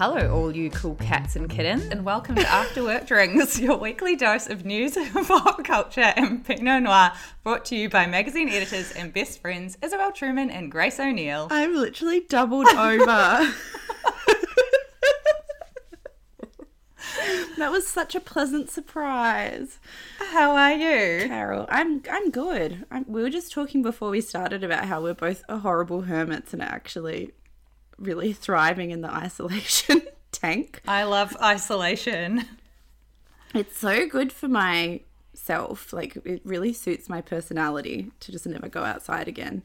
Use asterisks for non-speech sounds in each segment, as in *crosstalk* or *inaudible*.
Hello, all you cool cats and kittens, and welcome to After Work Drinks, *laughs* your weekly dose of news, *laughs* pop culture, and Pinot Noir, brought to you by magazine editors and best friends Isabel Truman and Grace O'Neill. I'm literally doubled over. *laughs* that was such a pleasant surprise. How are you? Carol, I'm I'm good. I'm, we were just talking before we started about how we're both horrible hermits and actually really thriving in the isolation *laughs* tank. I love isolation. It's so good for myself. Like it really suits my personality to just never go outside again.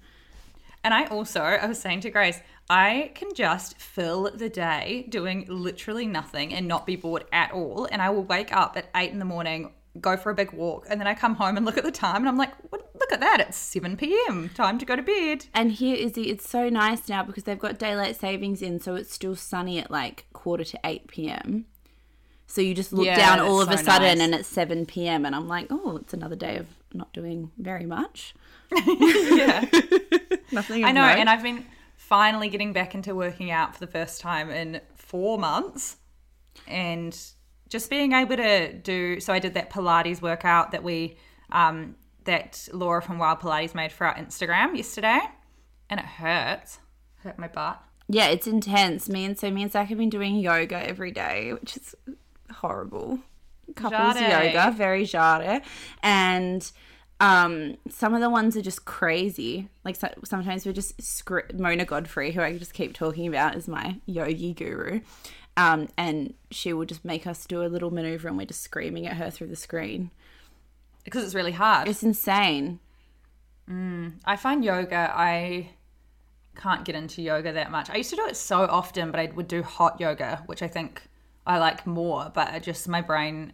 And I also, I was saying to Grace, I can just fill the day doing literally nothing and not be bored at all. And I will wake up at eight in the morning, go for a big walk, and then I come home and look at the time and I'm like, what, look at that, it's 7 p.m. Time to go to bed. And here, Izzy, it's so nice now because they've got daylight savings in, so it's still sunny at like quarter to 8 p.m. So you just look Yeah, down all of a sudden nice. and it's 7 p.m. and I'm like, oh, it's another day of not doing very much. *laughs* *laughs* yeah. Nothing. I know, note. and I've been finally getting back into working out for the first time in four months, and just being able to do. So I did that Pilates workout that we, um, that Laura from Wild Pilates made for our Instagram yesterday, and it hurts. Hurt my butt. Yeah, it's intense. Me and so me and Zach have been doing yoga every day, which is horrible. Couples Jade. yoga, very jade. And um, some of the ones are just crazy. Like so, sometimes we're just scr- Mona Godfrey, who I just keep talking about, is my yogi guru. Um, and she will just make us do a little maneuver, and we're just screaming at her through the screen. Because it's really hard. It's insane. I find yoga, I can't get into yoga that much. I used to do it so often, but I would do hot yoga, which I think I like more, but I just my brain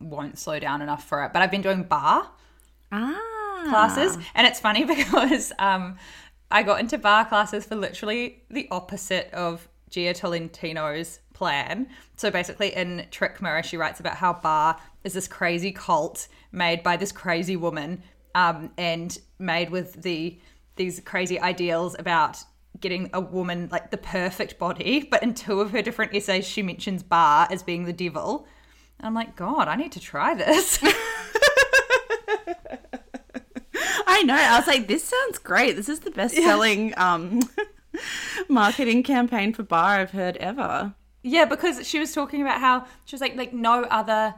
won't slow down enough for it. But I've been doing barre Ah, classes, and it's funny *laughs* because um, I got into barre classes for literally the opposite of Jia Tolentino's plan. So basically, in Trick Mirror, she writes about how barre is this crazy cult made by this crazy woman, um, and made with the these crazy ideals about getting a woman like the perfect body. But in two of her different essays, she mentions barre as being the devil. And I'm like, God, I need to try this. *laughs* I know. I was like, this sounds great. This is the best selling um, *laughs* marketing campaign for barre I've heard ever. Yeah, because she was talking about how she was like like no other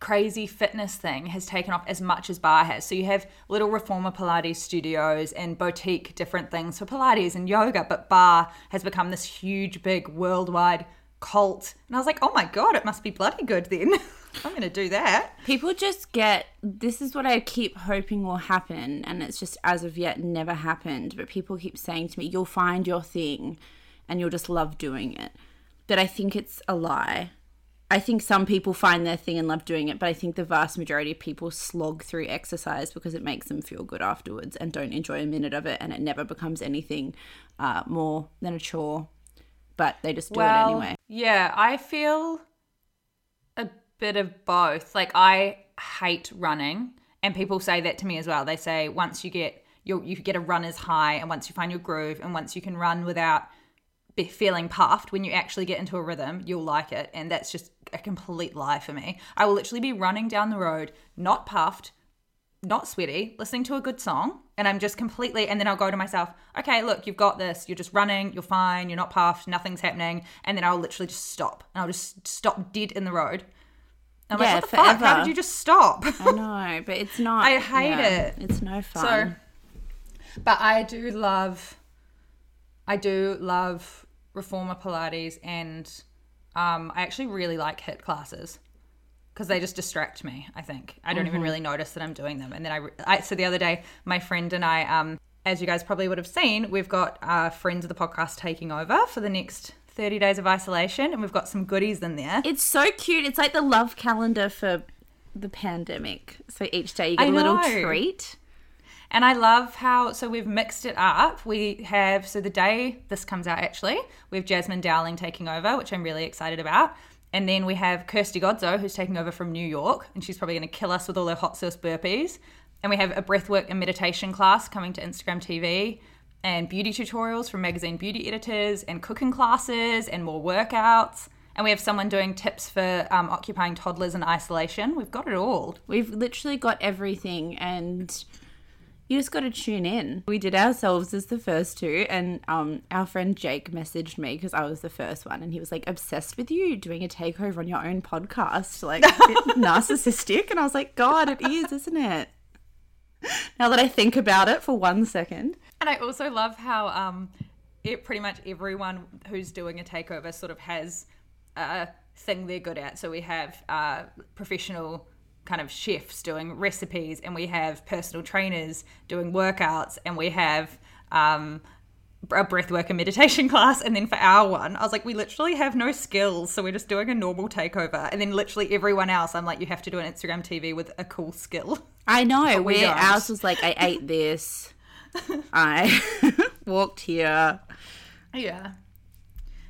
crazy fitness thing has taken off as much as barre has. So you have little reformer Pilates studios and boutique different things for Pilates and yoga, but barre has become this huge big worldwide cult. And I was like, oh my God, it must be bloody good then. *laughs* I'm going to do that. People just get this is what I keep hoping will happen, and it's just as of yet never happened. But people keep saying to me, You'll find your thing and you'll just love doing it. But I think it's a lie. I think some people find their thing and love doing it, but I think the vast majority of people slog through exercise because it makes them feel good afterwards and don't enjoy a minute of it, and it never becomes anything uh, more than a chore. But they just do it anyway. Yeah, I feel a bit of both. Like I hate running, and people say that to me as well. They say once you get you you get a runner's high, and once you find your groove, and once you can run without be feeling puffed, when you actually get into a rhythm, you'll like it. And that's just a complete lie for me. I will literally be running down the road, not puffed, not sweaty, listening to a good song, and I'm just completely, and then I'll go to myself, okay, look, you've got this. You're just running, you're fine, you're not puffed, nothing's happening. And then I'll literally just stop, and I'll just stop dead in the road. I'm Yeah, like, what the fuck? How did you just stop? I know, *laughs* but it's not. I hate it. It's no fun. So, but I do love, I do love reformer Pilates, and um, I actually really like HIIT classes because they just distract me. I think I don't even really notice that I'm doing them, and then I, I. So the other day, my friend and I, um, as you guys probably would have seen, we've got uh, friends of the podcast taking over for the next. 30 days of isolation, and we've got some goodies in there. It's so cute. It's like the love calendar for the pandemic. So each day you get I a little know. treat. And I love how so we've mixed it up. We have so the day this comes out actually, we have Jasmine Dowling taking over, which I'm really excited about. And then we have Kirsty Godzo, who's taking over from New York, and she's probably going to kill us with all her hot sauce burpees. And we have a breathwork and meditation class coming to Instagram TV, and beauty tutorials from magazine beauty editors, and cooking classes, and more workouts. And we have someone doing tips for um, occupying toddlers in isolation. We've got it all. We've literally got everything and you just got to tune in. We did ourselves as the first two and um our friend Jake messaged me because I was the first one and he was like obsessed with you doing a takeover on your own podcast like *laughs* narcissistic and I was like god it is isn't it? Now that I think about it for one second. And I also love how um, it pretty much everyone who's doing a takeover sort of has a thing they're good at. So we have uh, professional kind of chefs doing recipes, and we have personal trainers doing workouts, and we have um, a breathwork and *laughs* meditation class. And then for our one, I was like, we literally have no skills, so we're just doing a normal takeover. And then literally everyone else, I'm like, you have to do an Instagram TV with a cool skill. I know. *laughs* we Where don't. ours was like I ate *laughs* this. I walked here. Yeah.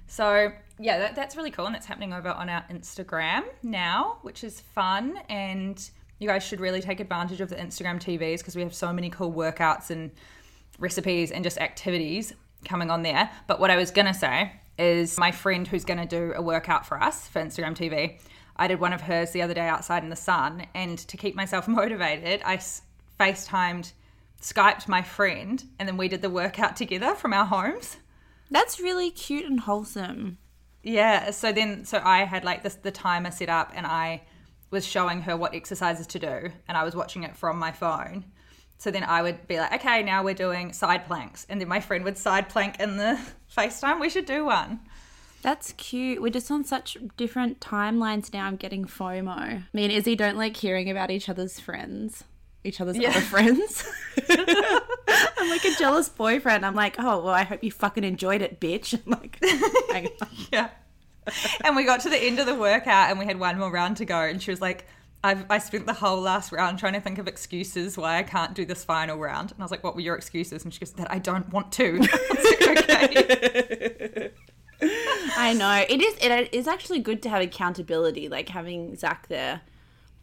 So yeah, that, that's really cool, and that's happening over on our Instagram now, which is fun. And you guys should really take advantage of the Instagram TVs because we have so many cool workouts and recipes and just activities coming on there. But what I was gonna say is my friend who's gonna do a workout for us for Instagram TV. I did one of hers the other day outside in the sun, and to keep myself *laughs* motivated, I FaceTimed, Skyped my friend, and then we did the workout together from our homes. That's really cute and wholesome. Yeah. So then, so I had like this the timer set up, and I was showing her what exercises to do, and I was watching it from my phone. So then I would be like, okay, now we're doing side planks, and then my friend would side plank in the *laughs* FaceTime. We should do one. That's cute. We're just on such different timelines now. I'm getting FOMO. Me and Izzy don't like hearing about each other's friends, each other's other friends. *laughs* *laughs* I'm like a jealous boyfriend. I'm like, oh, well, I hope you fucking enjoyed it, bitch. I'm *laughs* like. *laughs* Yeah. and we got to the end of the workout, and we had one more round to go, and she was like. I've, I spent the whole last round trying to think of excuses why I can't do this final round. And I was like, What were your excuses? And she goes, That I don't want to. *laughs* I like, okay. I know. It is, it is actually good to have accountability, like having Zach there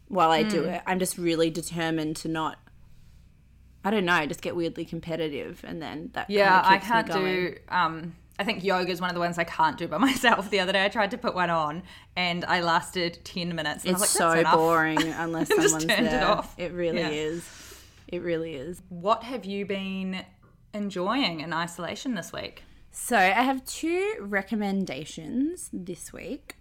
while I do mm. it. I'm just really determined to not, I don't know, just get weirdly competitive. And then that Yeah, I can't do. Um, I think yoga is one of the ones I can't do by *laughs* myself. The other day I tried to put one on and I lasted 10 minutes. And I It's was so like, That's enough. boring *laughs* unless someone's turned it there. off. It really Yeah. is. It really is. What have you been enjoying in isolation this week? So I have two recommendations this week.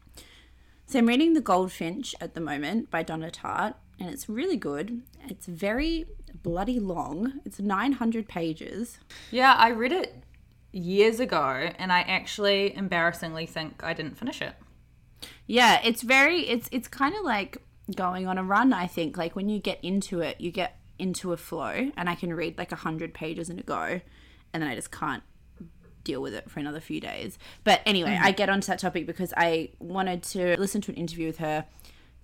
So I'm reading The Goldfinch at the moment by Donna Tartt, and it's really good. It's very bloody long. It's 900 pages. Yeah, I read it years ago, and I actually embarrassingly think I didn't finish it. Yeah, it's very it's it's kind of like going on a run, I think. Like when you get into it, you get into a flow and I can read like a hundred pages in a go and then I just can't deal with it for another few days. But anyway, mm-hmm. I get onto that topic because I wanted to listen to an interview with her,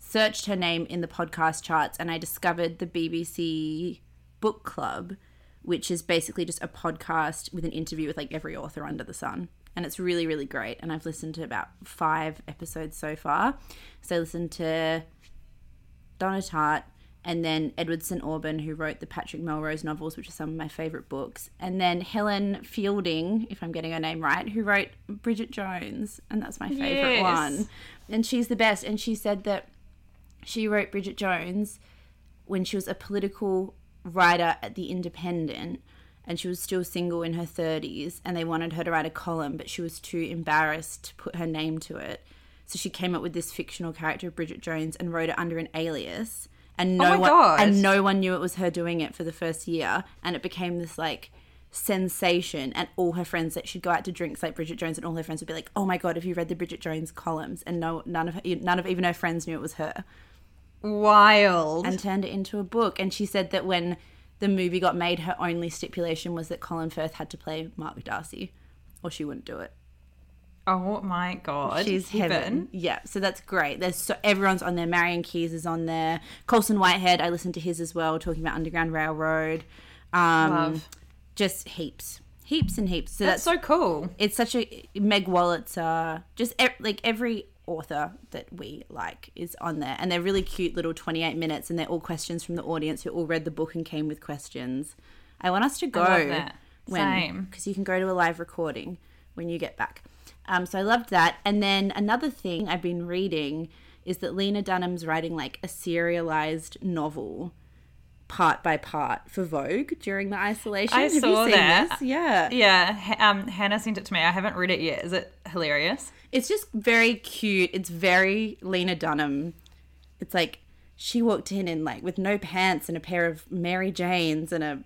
searched her name in the podcast charts, and I discovered the BBC Book Club, which is basically just a podcast with an interview with like every author under the sun. And it's really, really great. And I've listened to about five episodes so far. So I listened to Donna Tartt, and then Edward St. Aubyn, who wrote the Patrick Melrose novels, which are some of my favourite books, and then Helen Fielding, if I'm getting her name right, who wrote Bridget Jones, and that's my favourite Yes. one. And she's the best. And she said that she wrote Bridget Jones when she was a political writer at The Independent. And she was still single in her 30s, and they wanted her to write a column, but she was too embarrassed to put her name to it. So she came up with this fictional character of Bridget Jones and wrote it under an alias. And oh no Oh one God. and no one knew it was her doing it for the first year. And it became this like sensation. And all her friends that she'd go out to drinks like Bridget Jones, and all her friends would be like, "Oh my god, have you read the Bridget Jones columns?" And no, none of her, none of even her friends knew it was her Wild. and turned it into a book. And she said that when the movie got made, her only stipulation was that Colin Firth had to play Mark Darcy, or she wouldn't do it. oh my god. She's heaven. Yeah, so that's great. There's so everyone's on there. Marian Keyes is on there. Colson Whitehead, I listened to his as well, talking about Underground Railroad. Um, Love. Just heaps, heaps and heaps. So That's that's, so cool. it's such a Meg Wolitzer. Just e- like every author that we like is on there, and they're really cute little 28 minutes, and they're all questions from the audience who all read the book and came with questions. I want us to go love that. when because you can go to a live recording when you get back. Um, so I loved that. And then another thing I've been reading is that Lena Dunham's writing like a serialized novel, part by part, for Vogue during the isolation. I Have you saw seen that. this? Yeah. Yeah, um, Hannah sent it to me. I haven't read it yet. Is it hilarious? It's just very cute. It's very Lena Dunham. It's like she walked in and like with no pants and a pair of Mary Janes and a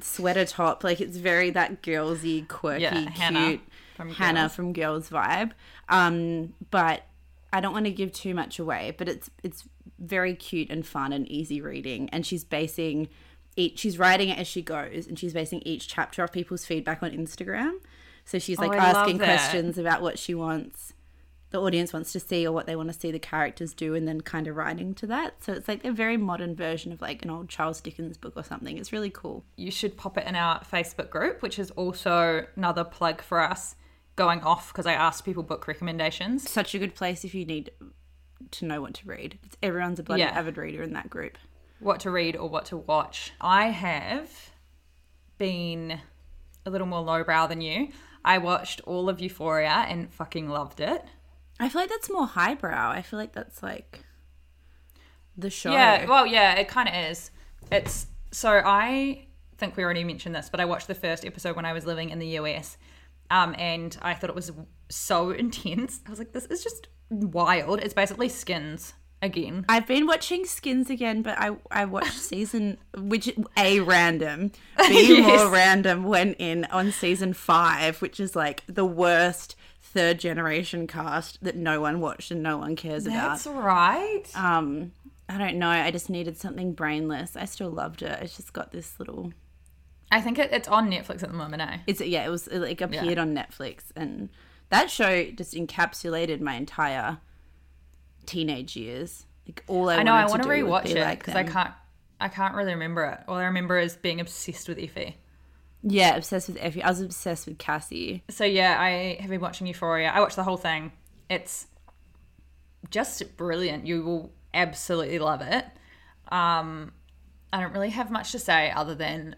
sweater top. Like it's very that girlsy, quirky, Yeah, cute Hannah from Hannah Girls. from Girls vibe. Um, but I don't want to give too much away. But it's it's very cute and fun and easy reading. And she's basing each. She's writing it as she goes, and she's basing each chapter off people's feedback on Instagram. So she's oh, like Oh, asking questions about what she wants the audience wants to see or what they want to see the characters do and then kind of writing to that so it's like a very modern version of like an old charles dickens book or something it's really cool You should pop it in our Facebook group, which is also another plug for us going off because I asked people book recommendations. such a good place if you need to know what to read it's, everyone's a bloody Yeah. avid reader in that group what to read or what to watch. I have been a little more lowbrow than you. I watched all of Euphoria and fucking loved it. i feel like that's more highbrow i feel like that's like the show Yeah, well, yeah, it kind of is. It's so I think we already mentioned this, but I watched the first episode when I was living in the US, um, and I thought it was so *laughs* intense. I was like, this is just wild. It's basically Skins again. I've been watching Skins again, but I I watched *laughs* season which a random, *laughs* b Yes. more random went in on season five, which is like the worst third generation cast that no one watched and no one cares That's about. That's right. Um, I don't know. I just needed something brainless. I still loved it. It's just got this little. I think it, it's on Netflix at the moment. Eh? It's yeah. It was it like appeared on Netflix, and that show just encapsulated my entire teenage years. Like all I, I know. I want to rewatch it like because I can't. I can't really remember it. All I remember is being obsessed with Effie. Yeah, obsessed with Effie. I was obsessed with Cassie. So yeah, I have been watching Euphoria. I watched the whole thing. It's just brilliant. You will absolutely love it. Um, I don't really have much to say other than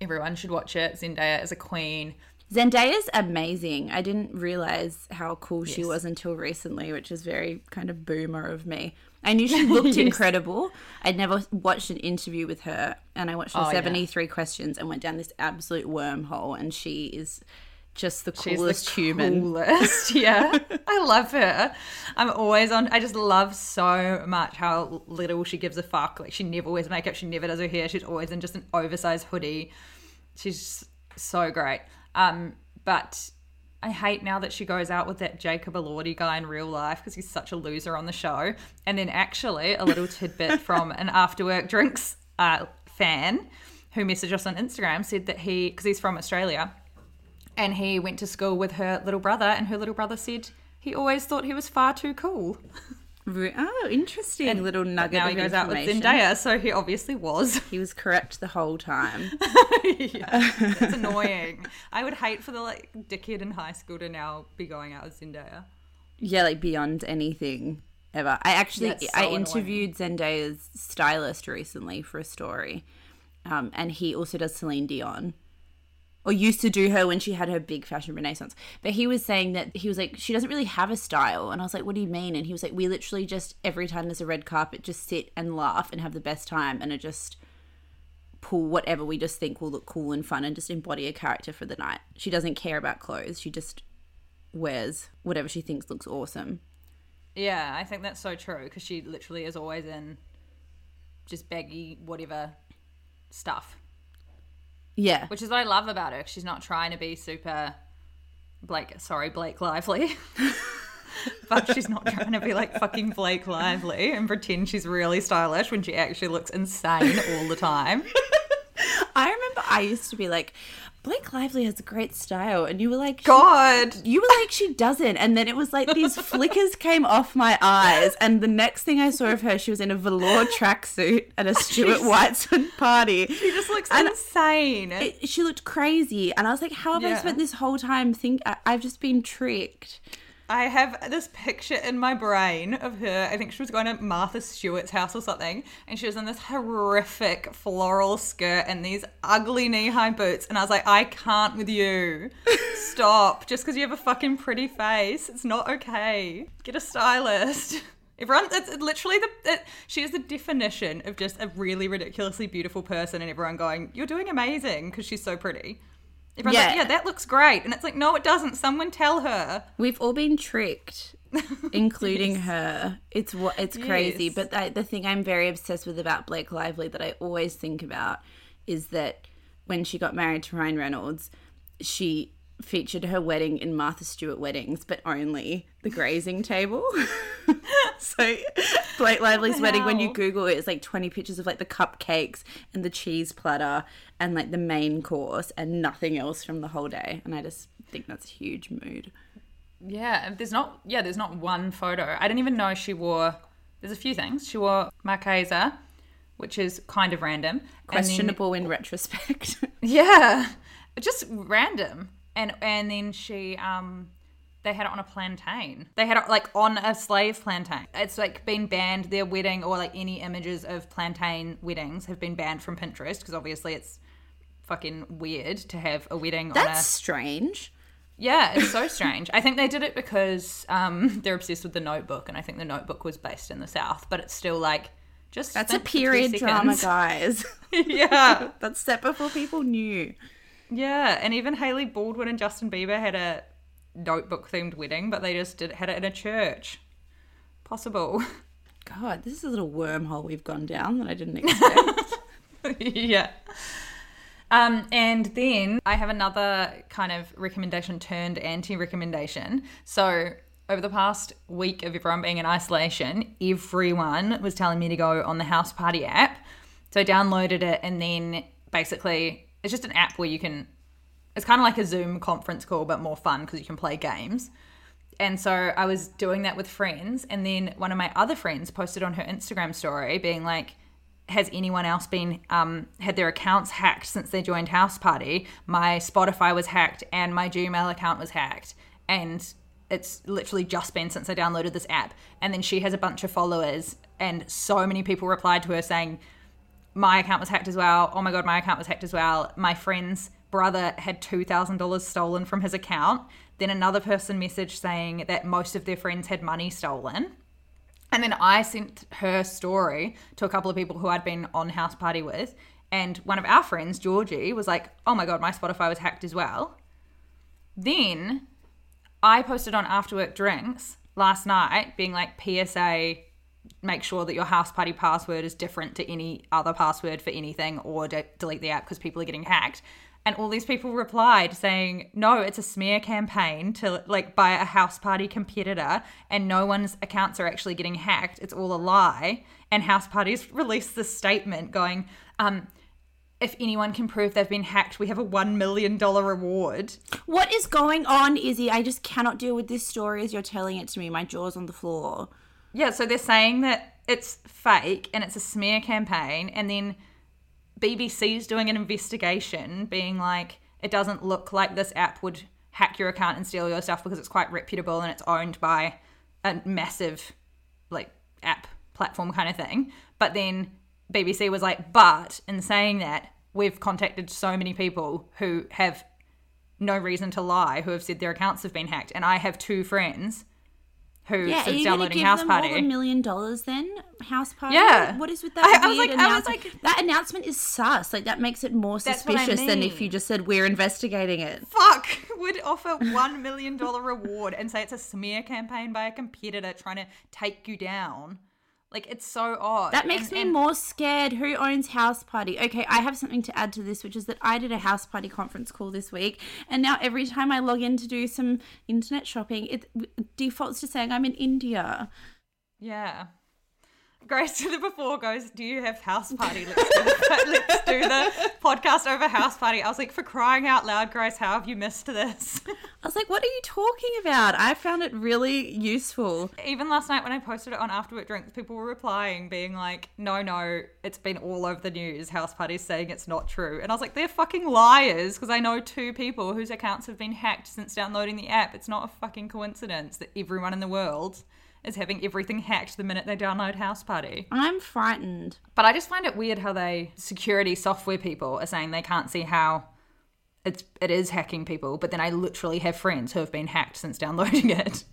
everyone should watch it. Zendaya is a queen. Zendaya's amazing. I didn't realize how cool she was until recently, which is very kind of boomer of me. I knew she *laughs* looked incredible. I'd never watched an interview with her, and I watched her Oh, yeah. 73 questions and went down this absolute wormhole, and she is just the coolest the human. coolest. *laughs* yeah, I love her. I'm always on. I just love so much how little she gives a fuck. Like she never wears makeup. She never does her hair. She's always in just an oversized hoodie. She's so great. Um, but I hate now that she goes out with that Jacob Elordi guy in real life because he's such a loser on the show. And then actually a little tidbit *laughs* from an after work drinks uh, fan who messaged us on Instagram said that he because he's from Australia and he went to school with her little brother and her little brother said he always thought he was far too cool. *laughs* Oh, interesting little nugget now of he goes out with. Zendaya, so he obviously was. He was correct the whole time. *laughs* yeah, it's *laughs* annoying. I would hate for the like dickhead in high school to now be going out with Zendaya. yeah, like beyond anything ever. I actually so I annoying. interviewed Zendaya's stylist recently for a story, um, and he also does Celine Dion, or used to do her when she had her big fashion renaissance. But he was saying that he was like she doesn't really have a style, and I was like, what do you mean? And he was like, we literally just every time there's a red carpet, just sit and laugh and have the best time, and it just pull whatever we just think will look cool and fun and just embody a character for the night. She doesn't care about clothes. She just wears whatever she thinks looks awesome. Yeah, I think that's so true because she literally is always in just baggy whatever stuff, Yeah. which is what I love about her. She's not trying to be super Blake. Sorry, Blake Lively. *laughs* But she's not trying to be like fucking Blake Lively and pretend she's really stylish when she actually looks insane all the time. *laughs* I remember I used to be like, Blake Lively has a great style. And you were like, God. You were like, she doesn't. And then it was like these *laughs* flickers came off my eyes. And the next thing I saw of her, she was in a velour tracksuit at a Stuart Weitzman party. She just looks And insane. it, she looked crazy. And I was like, how have I spent this whole time think I- I've just been tricked? I have this picture in my brain of her. I think she was going to Martha Stewart's house or something, and she was in this horrific floral skirt and these ugly knee high boots. And I was like, I can't with you. *laughs* Stop. Just because you have a fucking pretty face, it's not okay. Get a stylist. *laughs* Everyone, it's literally the. It, she is the definition of just a really ridiculously beautiful person, and everyone going, "You're doing amazing" because she's so pretty. Everyone's like, Yeah. "Yeah, that looks great," and it's like, "No, it doesn't. Someone tell her." We've all been tricked, *laughs* including her. It's what it's crazy. Yes. But the, the thing I'm very obsessed with about Blake Lively that I always think about is that when she got married to Ryan Reynolds, she featured her wedding in Martha Stewart weddings, but only the grazing table. *laughs* so Blake Lively's wedding, when you? Google it, it's like 20 pictures of like the cupcakes and the cheese platter and like the main course and nothing else from the whole day. And I just think that's a huge mood. Yeah, there's not. Yeah, there's not one photo. I didn't even know she wore. There's a few things. She wore Marchesa, which is kind of random. And then- questionable in retrospect. *laughs* yeah, just random. And and then she um, they had it on a plantain. They had it like on a slave plantain. It's like been banned. Their wedding or like any images of plantain weddings have been banned from Pinterest because obviously it's fucking weird to have a wedding on a That's strange. Yeah, it's so strange. I think they did it because um, *laughs* they're obsessed with the Notebook, and I think the Notebook was based in the South, but it's still like just That's a spent for three period drama, guys. *laughs* yeah, *laughs* That's set before people knew. Yeah, and even Hailey Baldwin and Justin Bieber had a Notebook themed wedding, but they just did had it in a church. Possible. *laughs* God, this is a little wormhole we've gone down that I didn't *laughs* expect. yeah. Um, and then I have another kind of recommendation turned anti recommendation. So, over the past week of everyone being in isolation, everyone was telling me to go on the House Party app. So, I downloaded it, and then basically, it's just an app where you can, it's kind of like a Zoom conference call, but more fun because you can play games. And so I was doing that with friends, and then one of my other friends posted on her Instagram story being like, has anyone else been um, had their accounts hacked since they joined House Party? My Spotify was hacked and my Gmail account was hacked, and it's literally just been since I downloaded this app. And then she has a bunch of followers, and so many people replied to her saying, "My account was hacked as well. Oh my god, my account was hacked as well. My friend's brother had two thousand dollars stolen from his account." Then another person messaged saying that most of their friends had money stolen. And then I sent her story to a couple of people who I'd been on house party with. And one of our friends, Georgie, was like, oh my God, my Spotify was hacked as well. Then I posted on After Work Drinks last night, being like, PSA, make sure that your house party password is different to any other password for anything or de- delete the app because people are getting hacked. And all these people replied saying, no, it's a smear campaign to like by a house party competitor, and no one's accounts are actually getting hacked. It's all a lie. And house parties *laughs* released this statement going, um, if anyone can prove they've been hacked, we have a $1 million reward. What is going on, Izzy? I just cannot deal with this story as you're telling it to me. My jaw's on the floor. Yeah, so they're saying that it's fake and it's a smear campaign, and then BBC's doing an investigation, being like, it doesn't look like this app would hack your account and steal your stuff because it's quite reputable and it's owned by a massive like app platform kind of thing. But then BBC was like, but in saying that, we've contacted so many people who have no reason to lie, who have said their accounts have been hacked, and I have two friends who Yeah, are you downloading give House them Party. all a million dollars then? House party? Yeah. What is with that I- I was like- I was like- that announcement is sus. Like, that makes it more what I suspicious than if you just said, we're investigating it. fuck *laughs* would offer one million dollar reward and say it's a smear campaign by a competitor trying to take you down. Like it's so odd. That makes And- me and- more scared. Who owns House Party? Okay, I have something to add to this, which is that I did a House Party conference call this week, and now every time I log in to do some internet shopping, it defaults to saying I'm in India. Yeah. Grace to the before goes, Do you have house party? Let's do, the, let's do the podcast over house party. I was like, For crying out loud, Grace, how have you missed this? I was like, what are you talking about? I found it really useful. Even last night when I posted it on After Work Drinks, people were replying, being like, No, no, it's been all over the news. House parties saying it's not true. And I was like, They're fucking liars because I know two people whose accounts have been hacked since downloading the app. It's not a fucking coincidence that everyone in the world is having everything hacked the minute they download House Party. I'm frightened. But I just find it weird how they security software people are saying they can't see how it's it is hacking people, but then I literally have friends who have been hacked since *laughs* downloading it.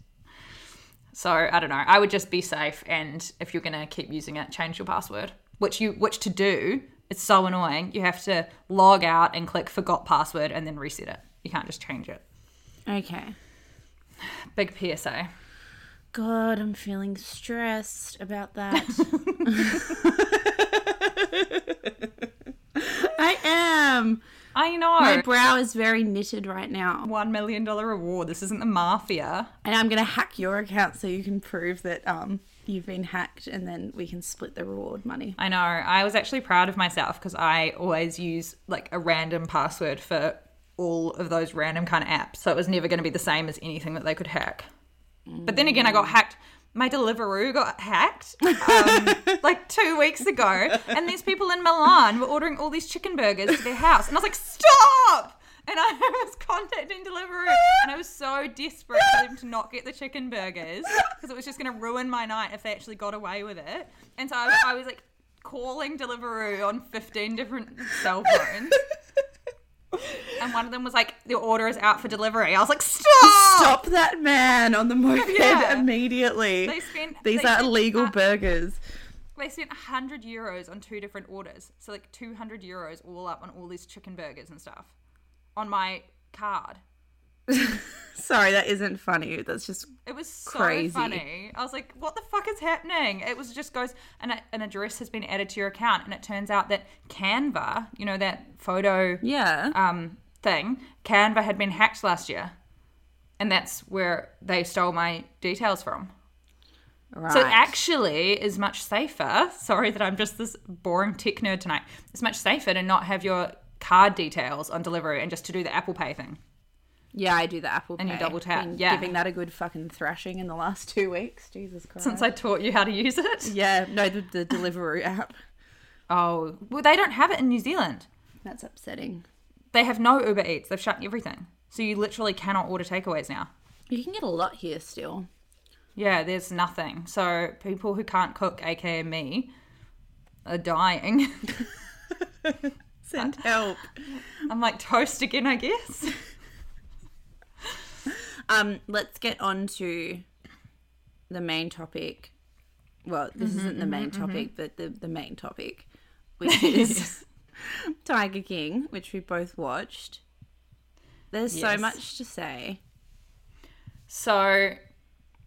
So I don't know. I would just be safe, and if you're gonna keep using it, change your password. Which you which to do. It's so annoying. You have to log out and click forgot password and then reset it. You can't just change it. Okay. Big PSA. God, I'm feeling stressed about that. *laughs* I am. I know. My brow is very knitted right now. One million dollar reward. This isn't the mafia. And I'm going to hack your account so you can prove that um you've been hacked and then we can split the reward money. I know. I was actually proud of myself because I always use like a random password for all of those random kind of apps. So it was never going to be the same as anything that they could hack. But then again, I got hacked. My Deliveroo got hacked um, *laughs* like two weeks ago, and these people in Milan were ordering all these chicken burgers to their house, and I was like, "Stop!" And I *laughs* was contacting Deliveroo, and I was so desperate for them to not get the chicken burgers because it was just going to ruin my night if they actually got away with it. And so I was, I was like calling Deliveroo on 15 different cell phones. *laughs* And one of them was like, "The order is out for delivery." I was like, "Stop!" Stop that man on the *laughs* moped Yeah. immediately. They spent- These they are spent, illegal uh, burgers. They spent 100 euros on two different orders, so like 200 euros all up on all these chicken burgers and stuff on my card. *laughs* Sorry, that isn't funny. That's just It was so Crazy. funny. I was like, "What the fuck is happening?" It was just goes an, an address has been added to your account, and it turns out that Canva, you know that photo yeah. um, thing, Canva had been hacked last year, and that's where they stole my details from. right. So it actually is much safer. *laughs* Sorry that I'm just this boring tech nerd tonight. It's much safer to not have your card details on delivery and just to do the Apple Pay thing. yeah, I do the Apple Pay And you double tap, Been yeah. Giving that a good fucking thrashing in the last *laughs* two weeks. Jesus Christ. Since I taught you how to use it. yeah, no, the, the Deliveroo *laughs* app. Oh, well, they don't have it in New Zealand. That's upsetting. They have no Uber Eats. They've shut everything. So you literally cannot order takeaways now. You can get a lot here still. Yeah, there's nothing. So people who can't cook, aka me, are dying. *laughs* Send help. *laughs* I'm like toast again, I guess. *laughs* Um, let's get on to the main topic. Well, this mm-hmm, isn't the main mm-hmm, topic, mm-hmm. but the, the main topic, which is Tiger King, which we both watched. There's so much to say. So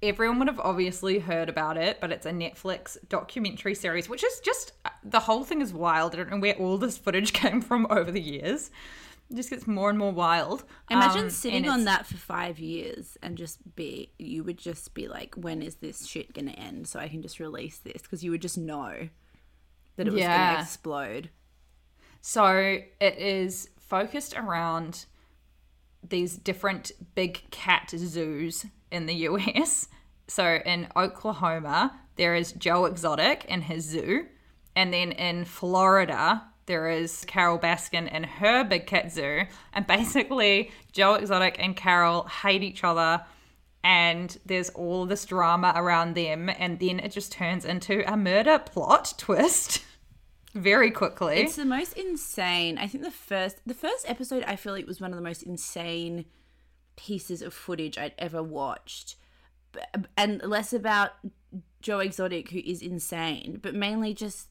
everyone would have obviously heard about it, but it's a Netflix documentary series, which is just the whole thing is wild. I don't know where all this footage *laughs* came from over the years. It just gets more and more wild. Imagine Um, sitting on that for five years and just be, you would just be like, when is this shit going to end so I can just release this? Because you would just know that it was going to explode. So it is focused around these different big cat zoos in the US. *laughs* So in Oklahoma, there is Joe Exotic and his zoo. And then in Florida, there is Carole Baskin and her big cat zoo. And *laughs* basically, Joe Exotic and Carol hate each other. And there's all this drama around them. And then it just turns into a murder plot *laughs* twist very quickly. It's the most insane. I think the first the first episode I feel like was one of the most insane pieces of footage I'd ever watched. And less about Joe Exotic who is insane, but mainly just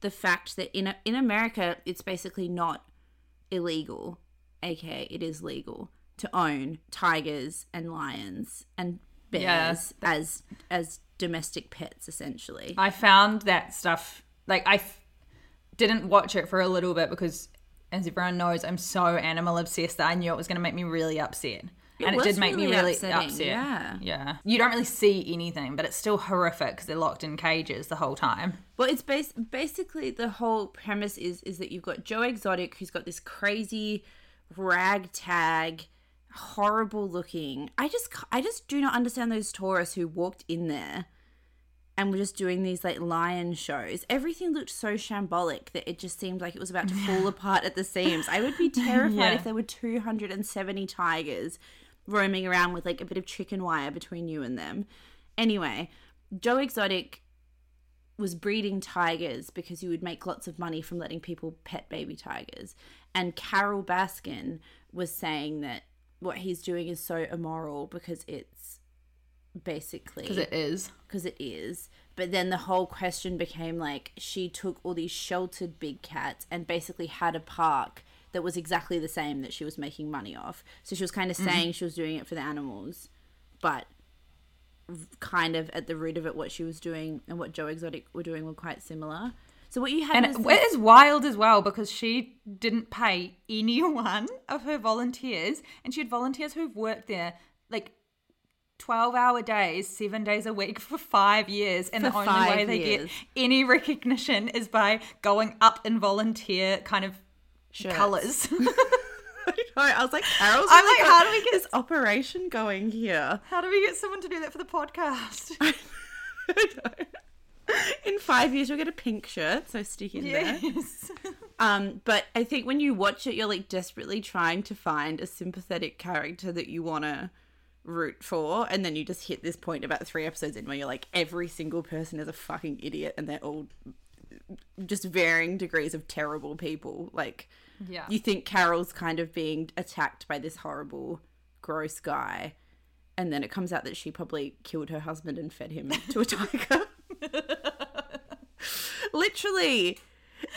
the fact that in in America it's basically not illegal, aka it is legal to own tigers and lions and bears Yeah. as as domestic pets essentially. I found that stuff like I f- didn't watch it for a little bit because, as everyone knows, I'm so animal obsessed that I knew it was going to make me really upset, It and it did make me really really upsetting, upset. yeah. yeah. You don't really see anything, but it's still horrific because they're locked in cages the whole time. Well, it's bas- basically the whole premise is is that you've got Joe Exotic who's got this crazy ragtag, horrible looking. I just I just do not understand those tourists who walked in there and were just doing these like lion shows. Everything looked so shambolic that it just seemed like it was about to fall apart at the seams. I would be *laughs* terrified Yeah. if there were 270 tigers roaming around with like a bit of chicken wire between you and them. Anyway, Joe Exotic was breeding tigers because you would make lots of money from letting people pet baby tigers. And Carole Baskin was saying that what he's doing is so immoral because it's basically Because it is. because it is. But then the whole question became like she took all these sheltered big cats and basically had a park that was exactly the same that she was making money off. So she was kind of mm-hmm. saying she was doing it for the animals, but kind of at the root of it, what she was doing and what Joe Exotic were doing were quite similar. So what you had And was it is wild as well because she didn't pay *laughs* any one of her volunteers, and she had volunteers who've worked there like 12 hour days, seven days a week for five years. And For the only way they years. get any recognition is by going up in volunteer kind of Shirts. colours. *laughs* I was like, Carol's I'm really like, how do we get- this operation going here? How do we get someone to do that for the podcast? *laughs* In five years, you'll get a pink shirt, so stick in there. yes. *laughs* Um, but I think when you watch it, you're like desperately trying to find a sympathetic character that you want to root for, and then you just hit this point about three episodes in where you're like, every single person is a fucking idiot, and they're all just varying degrees of terrible people. Like, Yeah. you think Carol's kind of being attacked by this horrible, gross guy, and then it comes out that she probably killed her husband and fed him to a *laughs* tiger. *laughs* Literally.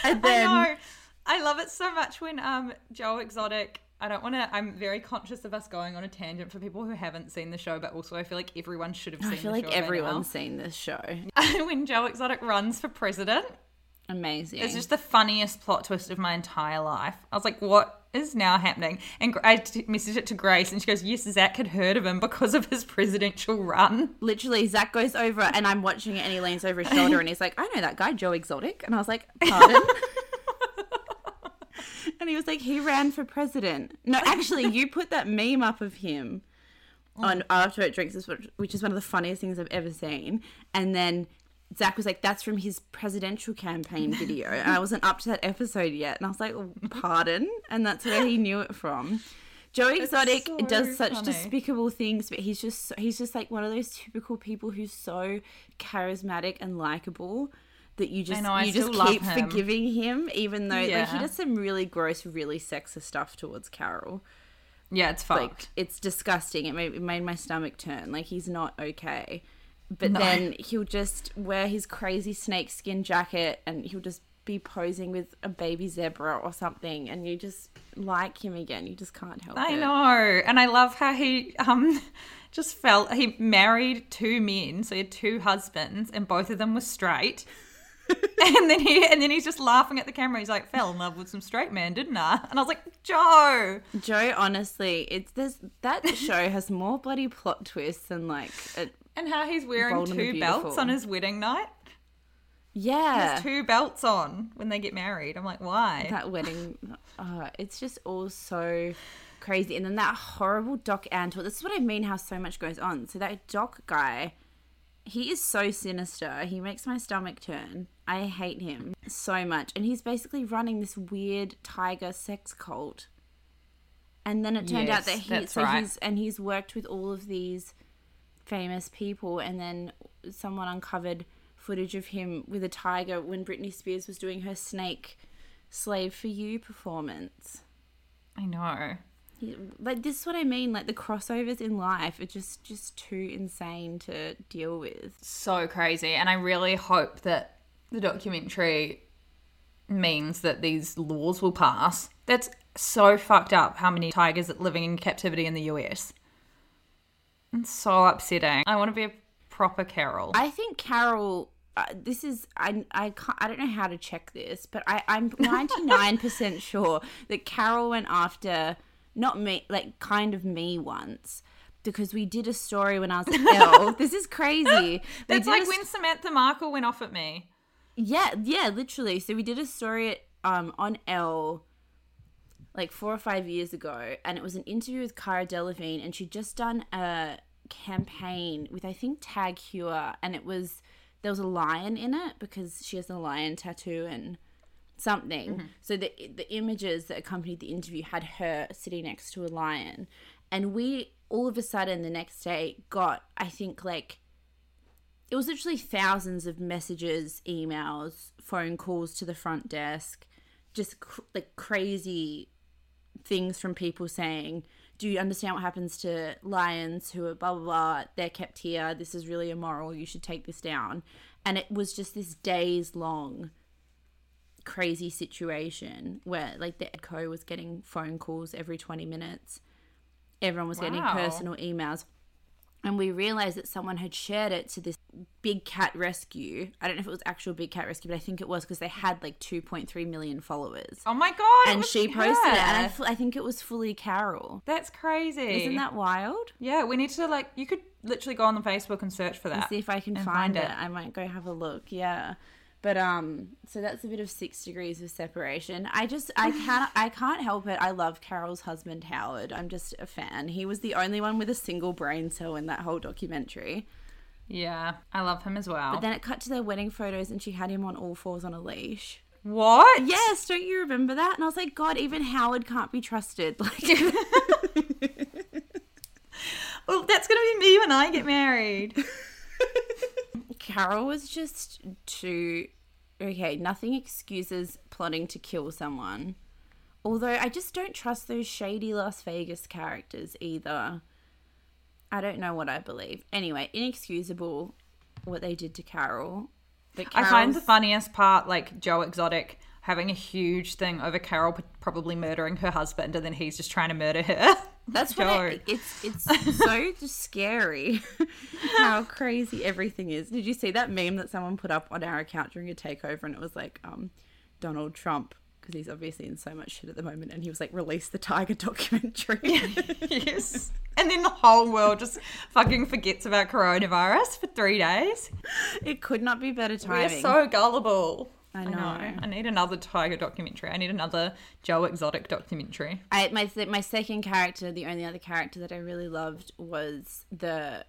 And then I. I love it so much when um Joe Exotic. I don't want to. I'm very conscious of us going on a tangent for people who haven't seen the show, but also I feel like everyone should have seen. I feel like everyone's seen this show. *laughs* when Joe Exotic runs for president, Amazing. it's just the funniest plot twist of my entire life. I was like, "What is now happening?" And I t- messaged it to Grace, and she goes, "Yes, Zach had heard of him because of his presidential run." Literally, Zach goes over and I'm watching it and he leans over his shoulder and he's like, I know that guy, Joe Exotic. And I was like, pardon? *laughs* and he was like, he ran for president. No, *laughs* actually, you put that meme up of him oh. on After It Drinks, which is one of the funniest things I've ever seen. And then Zach was like, that's from his presidential campaign *laughs* video. And I wasn't up to that episode yet. And I was like, oh, *laughs* pardon? And that's where he knew it from. Joe Exotic so does such funny. despicable things, but he's just he's just like one of those typical people who's so charismatic and likable that you just know, you just keep him. forgiving him, even though like he does some really gross, really sexist stuff towards Carol. Yeah, it's fucked. Like it's disgusting. It made, it made my stomach turn. Like he's not okay. But No. then *laughs* he'll just wear his crazy snakeskin jacket and he'll just be posing with a baby zebra or something, and you just like him again. You just can't help I it. I know, and I love how he um *laughs* just felt he married two men, so he had two husbands, and both of them were straight. *laughs* and then he and then he's just laughing at the camera. He's like, "Fell in love with some straight man, didn't I?" And I was like, "Joe." Joe, honestly, it's this that show has more bloody plot twists than like it, And how he's wearing two belts on his wedding night. He yeah. has two belts on when they get married. I'm like, why? that wedding uh, it's just all so crazy and then that horrible doc antle this is what i mean how so much goes on so that doc guy he is so sinister he makes my stomach turn i hate him so much and he's basically running this weird tiger sex cult and then it turned out that he so right. he's and he's worked with all of these famous people and then someone uncovered footage of him with a tiger when Britney Spears was doing her snake slave for you performance. I know. He- Like this is what I mean, like the crossovers in life are just just too insane to deal with. So crazy. And I really hope that the documentary means that these laws will pass. That's so fucked up how many tigers are living in captivity in the US. It's so upsetting. I want to be a proper Carole. I think Carole uh, this is I I can't, I don't know how to check this, but I I'm *laughs* 99% sure that Carole went after not me like kind of me once because we did a story when I was *laughs* ill. this is crazy. That's like a when Samantha Markle went off at me. Yeah, yeah, literally. So we did a story um on Elle like four or five years ago, and it was an interview with Cara Delevingne, and she'd just done a campaign with I think Tag Heuer, and it was there was a lion in it because she has a lion tattoo and something. So the the images that accompanied the interview had her sitting next to a lion, and we all of a sudden the next day got I think like it was literally thousands of messages, emails, phone calls to the front desk, just cr- like crazy things from people saying, "Do you understand what happens to lions who are blah blah blah? They're kept here. This is really immoral. You should take this down." And it was just this days long crazy situation where like the Edco was getting phone calls every 20 minutes. Everyone was getting personal emails. And we realized that someone had shared it to this big cat rescue. I don't know if it was actual big cat rescue, but I think it was because they had like 2.3 million followers. Oh my god! and she posted it, and I, her. f- I think it was fully Carole. That's crazy. Isn't that wild? Yeah, we need to like. You could literally go on the Facebook and search for that. see if I can find, find it. it. I might go have a look. Yeah. But um so that's a bit of 6 degrees of separation. I just I *sighs* can't I can't help it. I love Carole's husband Howard. I'm just a fan. He was the only one with a single brain cell in that whole documentary. Yeah, I love him as well. But then it cut to their wedding photos and she had him on all fours on a leash. what? Yes, don't you remember that? And I was like, God, even Howard can't be trusted. *laughs* Like *laughs* Well, that's gonna be me when I get married. *laughs* Carole was just too okay. Nothing excuses plotting to kill someone. Although I just don't trust those shady Las Vegas characters either. I don't know what I believe. Anyway, inexcusable what they did to Carole. But I find the funniest part like Joe Exotic having a huge thing over Carole probably murdering her husband, and then he's just trying to murder her. *laughs* That's what Joe. it's it's *laughs* so just scary *laughs* how crazy everything is. Did you see that meme that someone put up on our account during a takeover and it was like um Donald Trump because he's obviously in so much shit at the moment and he was like release the tiger *laughs* documentary. *laughs* yes. And then the whole world just fucking forgets about coronavirus for three days. it could not be better We're timing. so gullible. I know. I need another tiger documentary. I need another Joe Exotic documentary. I my th- my second character, the only other character that I really loved was the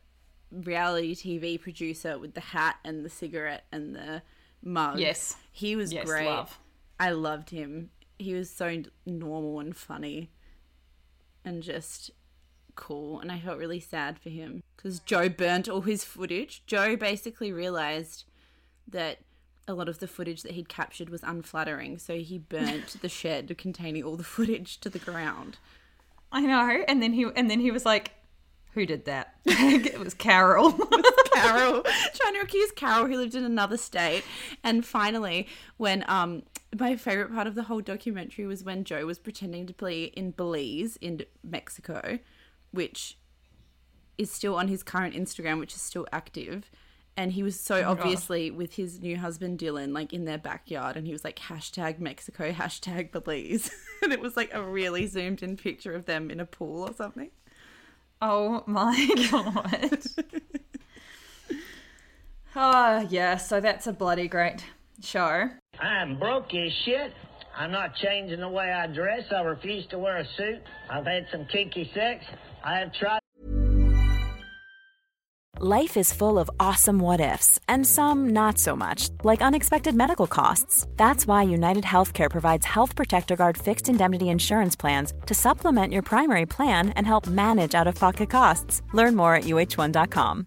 reality TV producer with the hat and the cigarette and the mug. Yes. he was Yes, great. love. I loved him. He was so normal and funny, and just cool. And I felt really sad for him because Joe burnt all his footage. Joe basically realized that a lot of the footage that he'd captured was unflattering, so he burnt *laughs* the shed containing all the footage to the ground. I know. And then he and then he was like, "Who did that?" *laughs* it was Carole. *laughs* Carole *laughs* trying to accuse Carole who lived in another state. And finally, when um my favorite part of the whole documentary was when Joe was pretending to be in Belize in Mexico, which is still on his current Instagram, which is still active. and he was so obviously with his new husband Dylan, like in their backyard, and he was like hashtag Mexico, *laughs* hashtag Belize, *laughs* and it was like a really zoomed in picture of them in a pool or something. Oh my god. Oh yeah, so that's a bloody great show. I'm broke as shit. I'm not changing the way I dress. I refuse to wear a suit. I've had some kinky sex. I have tried. Life is full of awesome what ifs, and some not so much, like unexpected medical costs. That's why United Healthcare provides Health Protector Guard fixed indemnity insurance plans to supplement your primary plan and help manage out of pocket costs. Learn more at uh1.com.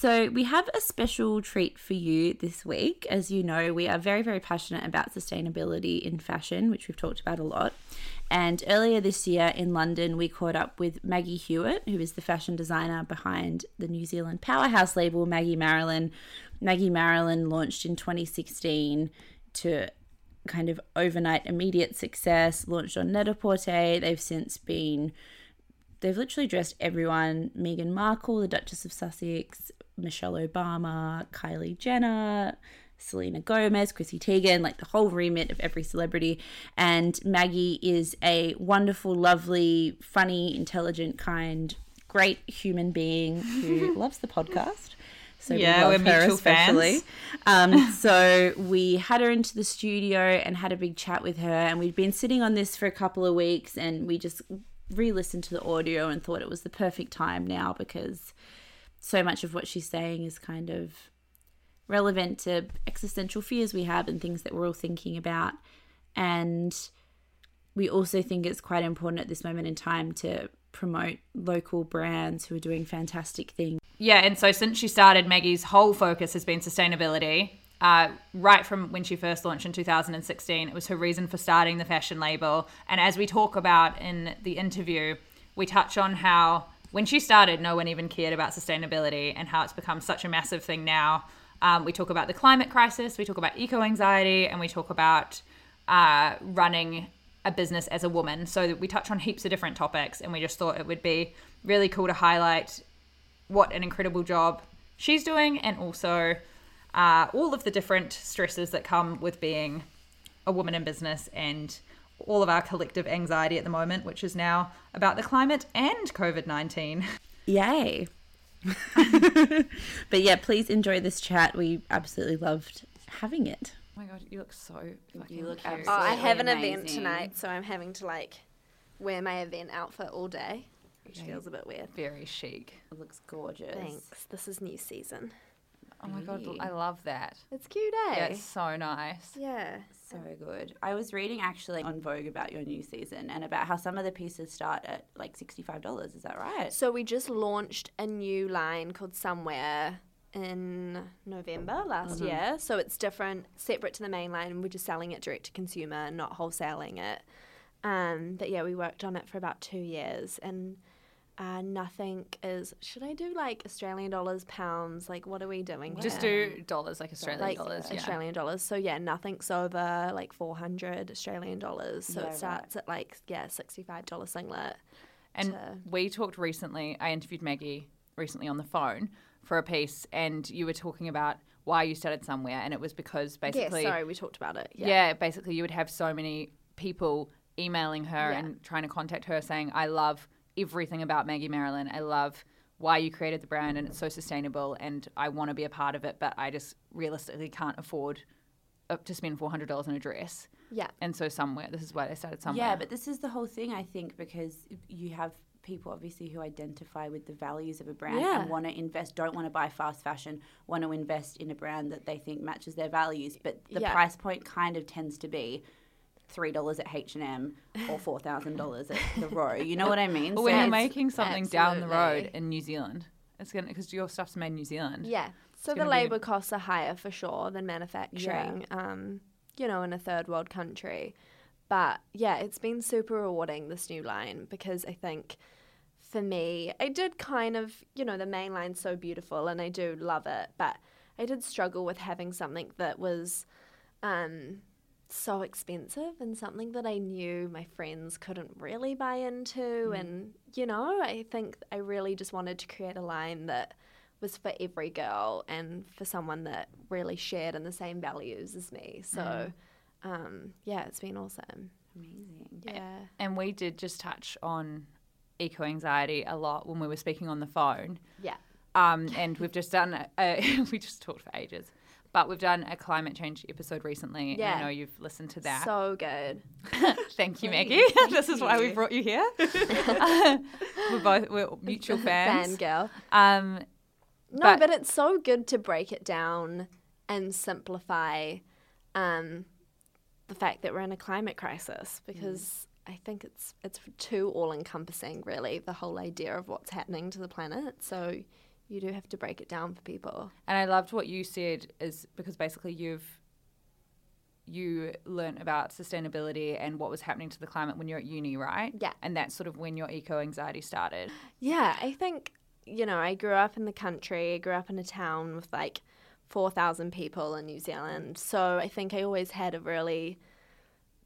So, we have a special treat for you this week. As you know, we are very, very passionate about sustainability in fashion, which we've talked about a lot. And earlier this year in London, we caught up with Maggie Hewitt, who is the fashion designer behind the New Zealand powerhouse label Maggie Marilyn. Maggie Marilyn launched in 2016 to kind of overnight immediate success, launched on Net-a-Porter. They've since been they've literally dressed everyone Meghan Markle, the Duchess of Sussex, Michelle Obama, Kylie Jenner, Selena Gomez, Chrissy Teigen, like the whole remit of every celebrity. And Maggie is a wonderful, lovely, funny, intelligent, kind, great human being who *laughs* loves the podcast. So Yeah, we we're love her mutual especially. Um, so we had her into the studio and had a big chat with her, and we'd been sitting on this for a couple of weeks, and we just re-listened to the audio and thought it was the perfect time now because so much of what she's saying is kind of relevant to existential fears we have and things that we're all thinking about. And we also think it's quite important at this moment in time to promote local brands who are doing fantastic things. Yeah, and so since she started, Maggie's whole focus has been sustainability. Uh, right from when she first launched in 2016, it was her reason for starting the fashion label. And as we talk about in the interview, we touch on how when she started, no one even cared about sustainability and how it's become such a massive thing now. Um, we talk about the climate crisis, we talk about eco anxiety, and we talk about uh, running a business as a woman. So we touch on heaps of different topics, and we just thought it would be really cool to highlight what an incredible job she's doing and also uh, all of the different stresses that come with being a woman in business and all of our collective anxiety at the moment, which is now about the climate and COVID 19. Yay. *laughs* but yeah, please enjoy this chat. We absolutely loved having it. Oh my god, you look so fucking You look cute. absolutely Oh, I have an event tonight, so I'm having to like wear my event outfit all day, which feels a bit weird. Very chic. It looks gorgeous. Thanks. This is new season. Oh my god, I love that. It's cute, eh? Yeah, it's so nice. Yeah. So good. I was reading actually on Vogue about your new season and about how some of the pieces start at like $65. Is that right? So we just launched a new line called Somewhere in November last year. So it's different, separate to the main line. We're just selling it direct to consumer, not wholesaling it. Um, but yeah, we worked on it for about two years, and uh, nothing is. Should I do like Australian dollars, pounds? Like, what are we doing? Just here? do dollars, like Australian like dollars. Yeah. Australian dollars. So yeah, nothing's over like 400 Australian dollars. So Yeah, it right. starts at like yeah, $65 singlet. And to- we talked recently, I interviewed Maggie recently on the phone for a piece, and you were talking about why you started somewhere, and it was because basically. Yeah, basically, sorry, we talked about it. yeah. Yeah. basically, you would have so many people emailing her Yeah. and trying to contact her saying, I love everything about Maggie Marilyn. I love why you created the brand, and it's so sustainable, and I want to be a part of it, but I just realistically can't afford uh, to spend $400 on a dress. Yeah. And so, somewhere, this is why they started somewhere. Yeah, but this is the whole thing, I think, because you have people obviously who identify with the values of a brand Yeah. and want to invest, don't want to buy fast fashion, want to invest in a brand that they think matches their values, but the Yeah. price point kind of tends to be three dollars at H and M or four thousand dollars at the Row. You know what I mean? But when you're making something down the road in New Zealand, it's gonna because your stuff's made in New Zealand. Yeah. So the gonna be- labor costs are higher for sure than manufacturing, um, you know, in a third world country. But yeah, it's been super rewarding, this new line, because I think for me, I did kind of, you know, the main line's so beautiful and I do love it, but I did struggle with having something that was um, so expensive and something that I knew my friends couldn't really buy into. And, you know, I think I really just wanted to create a line that was for every girl and for someone that really shared in the same values as me. So, um, yeah, it's been awesome. amazing. Yeah. And we did just touch on eco anxiety a lot when we were speaking on the phone. Yeah. Um, and we've just done, a, a, *laughs* we just talked for ages, but we've done a climate change episode recently. Yeah. And I know you've listened to that. So good. *laughs* Thank you, Maggie. *laughs* this is why we brought you here. *laughs* we're both we're mutual fans. Fangirl. Um, No, But- but, it's so good to break it down and simplify um, the fact that we're in a climate crisis because I think it's it's too all encompassing, really, the whole idea of what's happening to the planet. So you do have to break it down for people. And I loved what you said is because basically you've you learnt about sustainability and what was happening to the climate when you're at uni, right? Yeah. And that's sort of when your eco anxiety started. Yeah, I think, you know, I grew up in the country, I grew up in a town with like 4,000 people in New Zealand. So I think I always had a really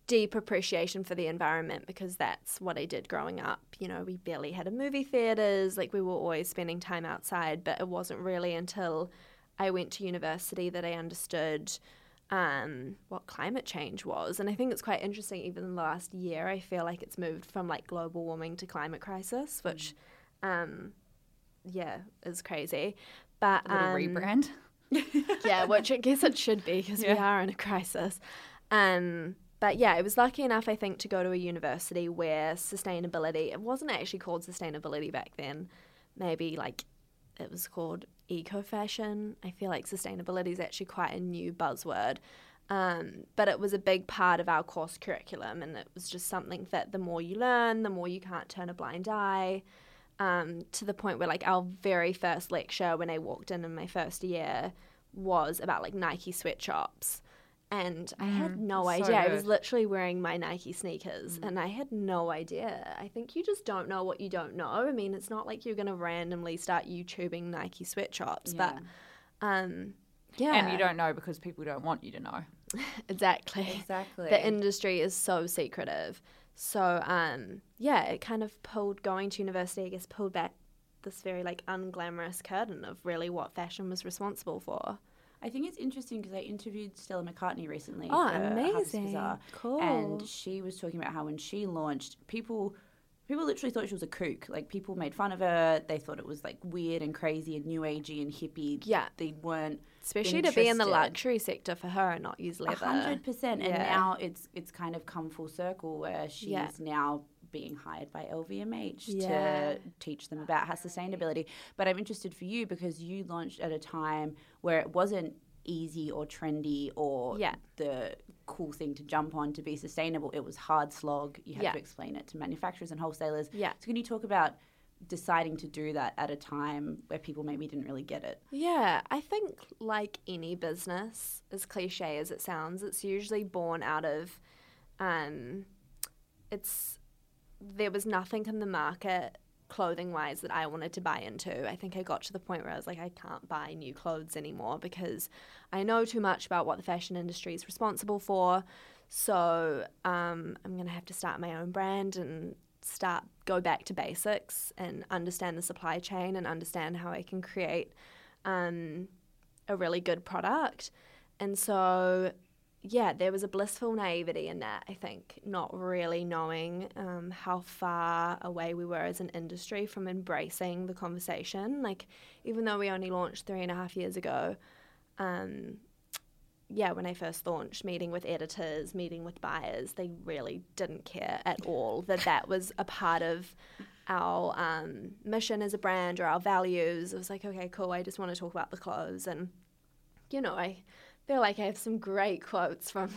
deep appreciation for the environment because that's what I did growing up. You know, we barely had a movie theaters, like we were always spending time outside, but it wasn't really until I went to university that I understood um, what climate change was. And I think it's quite interesting, even in the last year, I feel like it's moved from like global warming to climate crisis, which, um, yeah, is crazy. But um, rebrand. *laughs* yeah, which I guess it should be because we are in a crisis. Um, but yeah, I was lucky enough, I think, to go to a university where sustainability, it wasn't actually called sustainability back then. Maybe like it was called eco fashion. I feel like sustainability is actually quite a new buzzword. Um, but it was a big part of our course curriculum, and it was just something that the more you learn, the more you can't turn a blind eye um, to the point where like our very first lecture when I walked in in my first year was about like Nike sweatshops. And I had no so idea. I was literally wearing my Nike sneakers and I had no idea. I think you just don't know what you don't know. I mean, it's not like you're going to randomly start YouTubing Nike sweatshops, but um, yeah. And you don't know because people don't want you to know. *laughs* Exactly. Exactly. The industry is so secretive. So um, yeah, it kind of pulled going to university. I guess pulled back this very like unglamorous curtain of really what fashion was responsible for. I think it's interesting because I interviewed Stella McCartney recently. Oh, amazing. Bazaar, Cool. And she was talking about how when she launched, people people literally thought she was a kook. Like people made fun of her. They thought it was like weird and crazy and new agey and hippie. Yeah. They weren't Especially to be in the luxury sector for her and not use A leather. hundred percent. And Yeah. now it's it's kind of come full circle where she's Yeah. now being hired by LVMH Yeah. to teach them about how sustainability. But I'm interested for you because you launched at a time where it wasn't easy or trendy or Yeah. the cool thing to jump on to be sustainable. It was hard slog. You had Yeah. to explain it to manufacturers and wholesalers. Yeah. So can you talk about deciding to do that at a time where people maybe didn't really get it? Yeah, I think like any business, as cliche as it sounds, it's usually born out of um it's there was nothing in the market clothing wise that I wanted to buy into. I think I got to the point where I was like I can't buy new clothes anymore because I know too much about what the fashion industry is responsible for. So um, I'm gonna have to start my own brand and start go back to basics and understand the supply chain and understand how I can create um, a really good product. And so, yeah, there was a blissful naivety in that, I think, not really knowing um, how far away we were as an industry from embracing the conversation. Like, even though we only launched three and a half years ago, um, yeah, when I first launched, meeting with editors, meeting with buyers, they really didn't care at all that that was a part of our um, mission as a brand or our values. It was like, okay, cool. I just want to talk about the clothes, and you know, I feel like I have some great quotes from,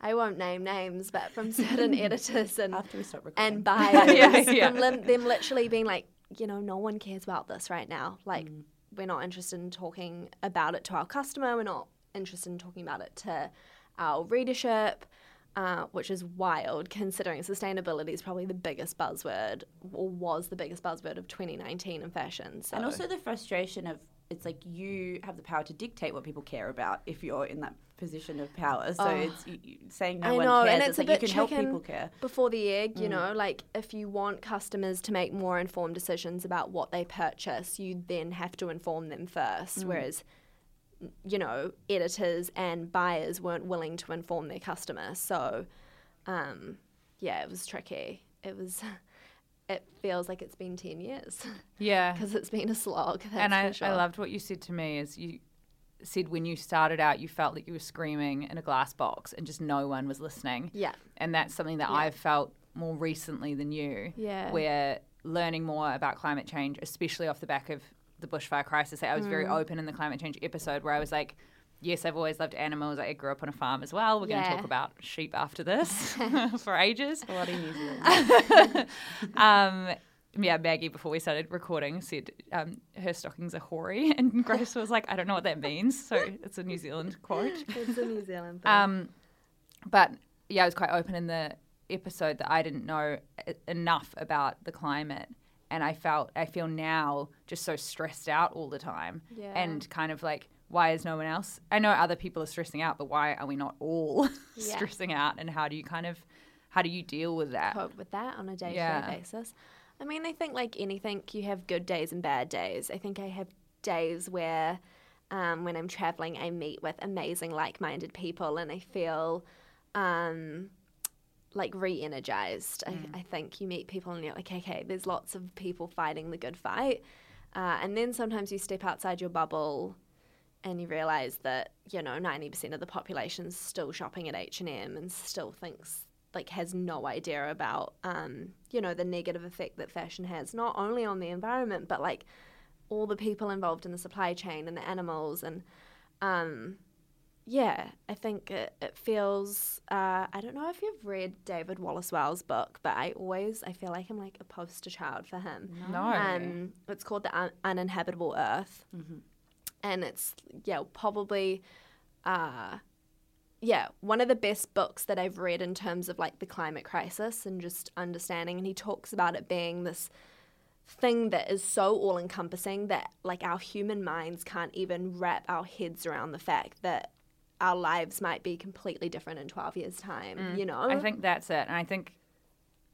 I won't name names, but from certain *laughs* editors and After we stop recording. and buyers, *laughs* Yeah, yeah. From lim- them literally being like, you know, no one cares about this right now. Like, Mm. we're not interested in talking about it to our customer. We're not interested in talking about it to our readership. Uh, which is wild considering sustainability is probably the biggest buzzword or was the biggest buzzword of 2019 in fashion. So And also the frustration of it's like you have the power to dictate what people care about if you're in that position of power. So it's you, you, saying no I one know, cares. and it's, it's, like a you bit can help people care. before the egg. You know, like if you want customers to make more informed decisions about what they purchase, you then have to inform them first. Whereas, you know, editors and buyers weren't willing to inform their customers. So, um, yeah, it was tricky. It was. *laughs* It feels like it's been ten years Yeah. *laughs* because it's been a slog. That's and I, sure. I loved what you said to me is you said when you started out you felt like you were screaming in a glass box and just no one was listening Yeah. and that's something that i've felt more recently than you Yeah. where learning more about climate change especially off the back of the bushfire crisis i was very Mm. open in the climate change episode where i was like yes i've always loved animals i grew up on a farm as well we're going to talk about sheep after this *laughs* *laughs* for ages A lot of New Zealand. *laughs* um, yeah, Maggie, before we started recording, said um, her stockings are hoary, and Grace was like, "I don't know what that means." So it's a New Zealand quote. it's a New Zealand. thing. Um, but yeah, I was quite open in the episode that I didn't know enough about the climate, and I felt I feel now just so stressed out all the time, Yeah. and kind of like, why is no one else? I know other people are stressing out, but why are we not all *laughs* Yeah. stressing out? And how do you kind of how do you deal with that? cope with that on a day to day basis. I mean, I think like anything, you have good days and bad days. I think I have days where, um, when I'm traveling, I meet with amazing, like minded people and I feel um, like re energized. I, I think you meet people and you're like, okay, there's lots of people fighting the good fight. Uh, and then sometimes you step outside your bubble and you realize that you know 90% of the population's still shopping at H&M and still thinks like has no idea about um, you know the negative effect that fashion has not only on the environment but like all the people involved in the supply chain and the animals and um, yeah i think it, it feels uh, i don't know if you've read david wallace wells book but i always i feel like i'm like a poster child for him. No. um, it's called the Un- uninhabitable earth and it's yeah probably uh yeah one of the best books that i've read in terms of like the climate crisis and just understanding and he talks about it being this thing that is so all encompassing that like our human minds can't even wrap our heads around the fact that our lives might be completely different in 12 years time you know? I think that's it, and I think,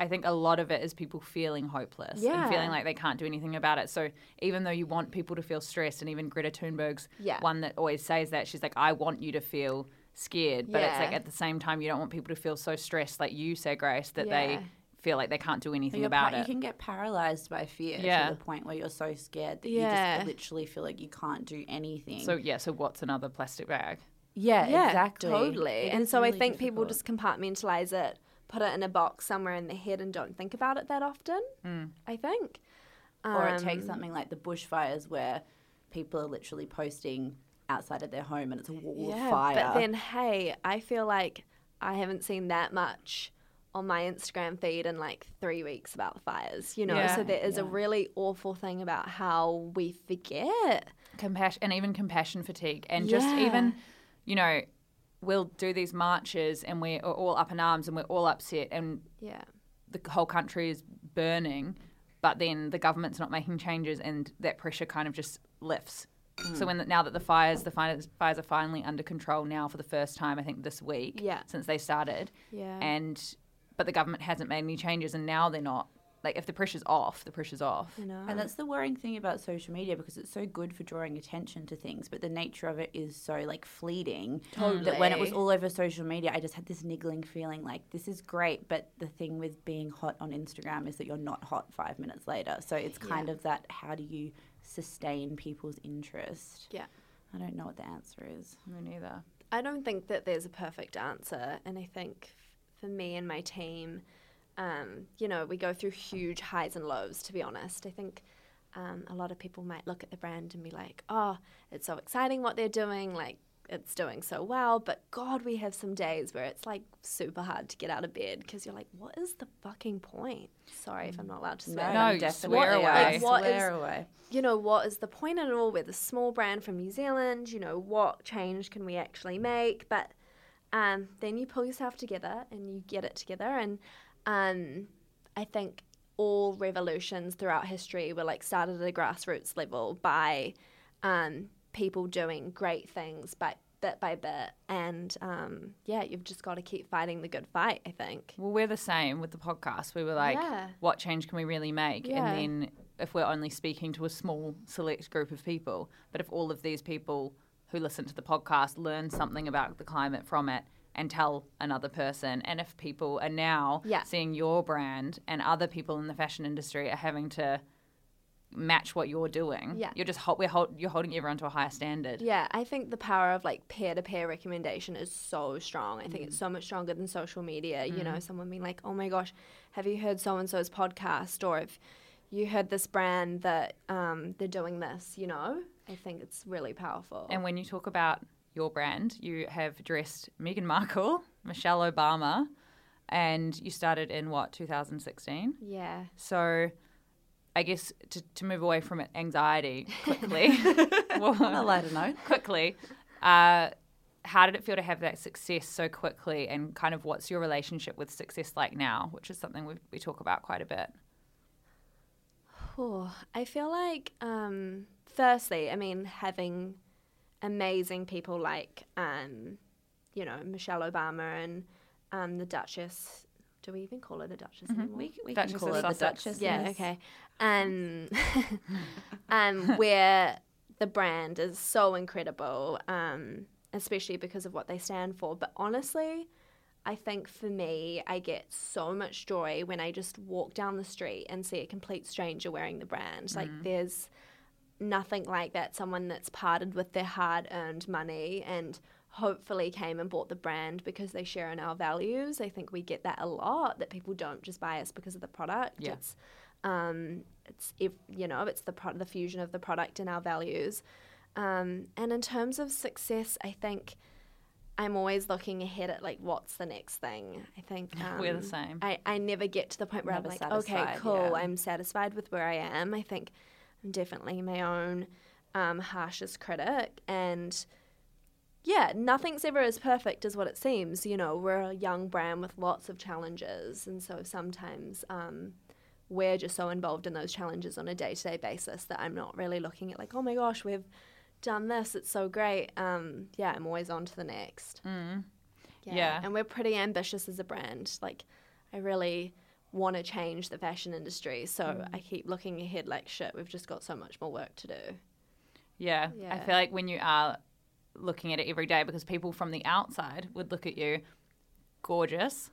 I think a lot of it is people feeling hopeless Yeah. and feeling like they can't do anything about it. So even though you want people to feel stressed, and even Greta Thunberg's Yeah. one that always says that she's like, I want you to feel scared, but it's like at the same time you don't want people to feel so stressed, like you say, Grace, that Yeah. they feel like they can't do anything You're about pa- it. You can get paralyzed by fear Yeah. to the point where you're so scared that Yeah. you just literally feel like you can't do anything. so yeah, so what's another plastic bag? yeah, yeah exactly. totally It and is so i really think people just compartmentalize it put it in a box somewhere in their head and don't think about it that often i think. Or it takes Um, something like the bushfires where people are literally posting outside of their home and it's a wall yeah of fire. but then hey i feel like i haven't seen that much on my instagram feed in like three weeks about the fires you know? Yeah. so there is a really awful thing about how we forget. Compassion and even compassion fatigue and just even you know we'll do these marches and we're all up in arms and we're all upset and yeah the whole country is burning but then the government's not making changes and that pressure kind of just lifts mm. so when the, now that the fires the fires, fires are finally under control now for the first time i think this week Yeah. since they started Yeah. and but the government hasn't made any changes and now they're not like if the pressure's off the pressure's off you know And that's the worrying thing about social media because it's so good for drawing attention to things, but the nature of it is so like fleeting. totally. That when it was all over social media, I just had this niggling feeling like this is great, but the thing with being hot on Instagram is that you're not hot five minutes later. So it's kind Yeah. of that how do you sustain people's interest? yeah I don't know what the answer is. me neither I don't think that there's a perfect answer, and I think f- for me and my team, um, you know, we go through huge highs and lows, to be honest. I think um, a lot of people might look at the brand and be like, oh, it's so exciting what they're doing. Like, it's doing so well. But God, we have some days where it's like super hard to get out of bed because you're like, what is the fucking point? Sorry if I'm not allowed to swear. No, definitely. swear away. Like, what swear is- away. you know, what is the point at all? We're the small brand from New Zealand, you know, what change can we actually make? But um, then you pull yourself together and you get it together. And um, I think all revolutions throughout history were like started at a grassroots level by um, people doing great things, but bit by bit. And um, yeah, you've just got to keep fighting the good fight, I think. Well, we're the same with the podcast. We were like, Yeah. what change can we really make? Yeah. And then if we're only speaking to a small select group of people, but if all of these people who listen to the podcast learn something about the climate from it and tell another person, and if people are now Yeah. seeing your brand and other people in the fashion industry are having to match what you're doing, Yeah. you're just we're hold, you're holding everyone to a higher standard. Yeah, I think the power of like peer to peer recommendation is so strong. I think it's so much stronger than social media. You know, someone being like, oh my gosh, have you heard so and so's podcast? Or if you heard this brand that um, they're doing this, you know? I think it's really powerful. And when you talk about your brand, you have dressed Meghan Markle, *laughs* Michelle Obama, and you started in what, 2016? yeah. So I guess to, to move away from it, anxiety *laughs* quickly, well, On a lighter note. quickly, uh, how did it feel to have that success so quickly? And kind of what's your relationship with success like now, which is something we, we talk about quite a bit. *sighs* Oh, I feel like, um, firstly, I mean, having amazing people like, um, you know, Michelle Obama and um, the Duchess. Do we even call her the Duchess anymore? We, we Duchess can call her the Duchess. Yeah, yes. okay. Um, *laughs* um, where the brand is so incredible, um, especially because of what they stand for. But honestly, I think for me, I get so much joy when I just walk down the street and see a complete stranger wearing the brand. Like, there's nothing like that. Someone that's parted with their hard earned money and hopefully came and bought the brand because they share in our values. I think we get that a lot that people don't just buy us because of the product. Yeah. It's um, it's if you know it's the pro- the fusion of the product and our values. Um, and in terms of success, I think I'm always looking ahead at like what's the next thing. I think um, *laughs* We're the same. I, I never get to the point where Never I'm like, okay, cool, yeah. I'm satisfied with where I am. I think I'm definitely my own um, harshest critic, and yeah, nothing's ever as perfect as what it seems. You know, we're a young brand with lots of challenges, and so sometimes um, we're just so involved in those challenges on a day to day basis that I'm not really looking at like, oh my gosh, we've done this, it's so great. Um, yeah, I'm always on to the next. Mm. Yeah. And we're pretty ambitious as a brand. Like, I really want to change the fashion industry. So Mm. I keep looking ahead like, shit, we've just got so much more work to do. Yeah. I feel like when you are looking at it every day, because people from the outside would look at you, gorgeous,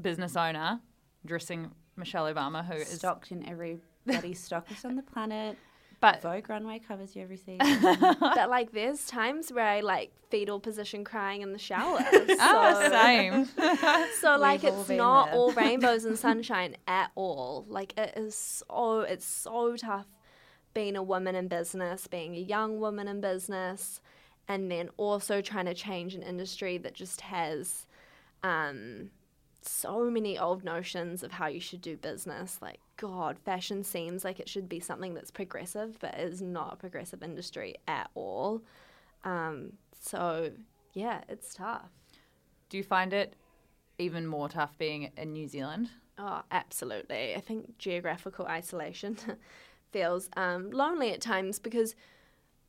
business owner, dressing Michelle Obama, who is. Stocked in every bloody stockist on the planet. But Vogue runway covers you every season. *laughs* but like, there's times where I like fetal position crying in the shower. *laughs* So, oh, same. *laughs* so like, We've all it's not there. all rainbows and sunshine at all. Like, it is so, it's so tough being a woman in business, being a young woman in business, and then also trying to change an industry that just has um, so many old notions of how you should do business. Like, God, fashion seems like it should be something that's progressive, but it is not a progressive industry at all. Um, so, yeah, it's tough. Do you find it even more tough being in New Zealand? Oh, absolutely. I think geographical isolation *laughs* feels um, lonely at times because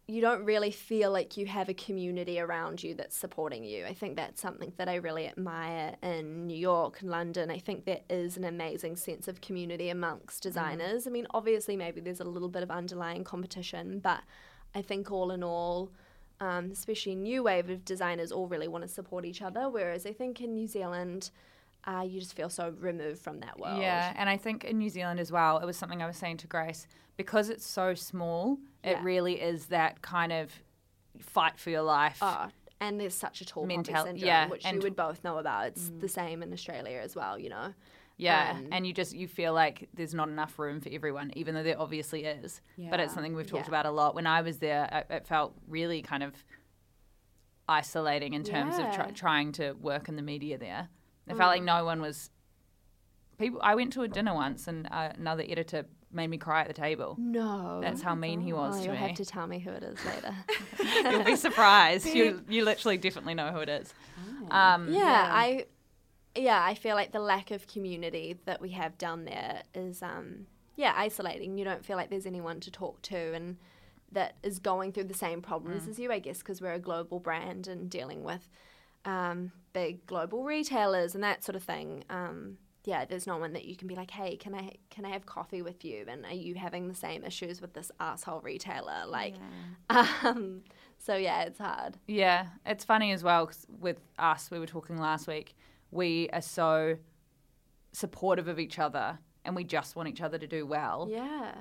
you don't really feel like you have a community around you that's supporting you. I think that's something that I really admire in New York and London. I think there is an amazing sense of community amongst designers. I mean, obviously, maybe there's a little bit of underlying competition, but I think all in all, um, especially new wave of designers, all really want to support each other. Whereas I think in New Zealand, uh, you just feel so removed from that world. Yeah, and I think in New Zealand as well, it was something I was saying to Grace, because it's so small, it Yeah. really is that kind of fight for your life. Oh, and there's such a tall poppy Mental- syndrome, yeah, which you would both know about. It's the same in Australia as well, you know. Yeah, Um, and you just you feel like there's not enough room for everyone, even though there obviously is. But it's something we've talked Yeah. about a lot. When I was there, I- it felt really kind of isolating in terms of try, trying to work in the media there. It Mm. felt like no one was. People. I went to a dinner once, and uh, another editor made me cry at the table. No. That's how mean he was oh, to you'll me. have to tell me who it is later. *laughs* You'll be surprised. you *laughs* you literally definitely know who it is. Um, yeah, I yeah, I feel like the lack of community that we have down there is um yeah, isolating. You don't feel like there's anyone to talk to and that is going through the same problems Mm. as you, I guess, because we're a global brand and dealing with um, big global retailers and that sort of thing. Um, yeah, there's no one that you can be like, hey, can I can I have coffee with you? And are you having the same issues with this asshole retailer? Like, um, so yeah, it's hard. Yeah, it's funny as well 'cause with us, we were talking last week. We are so supportive of each other, and we just want each other to do well. Yeah.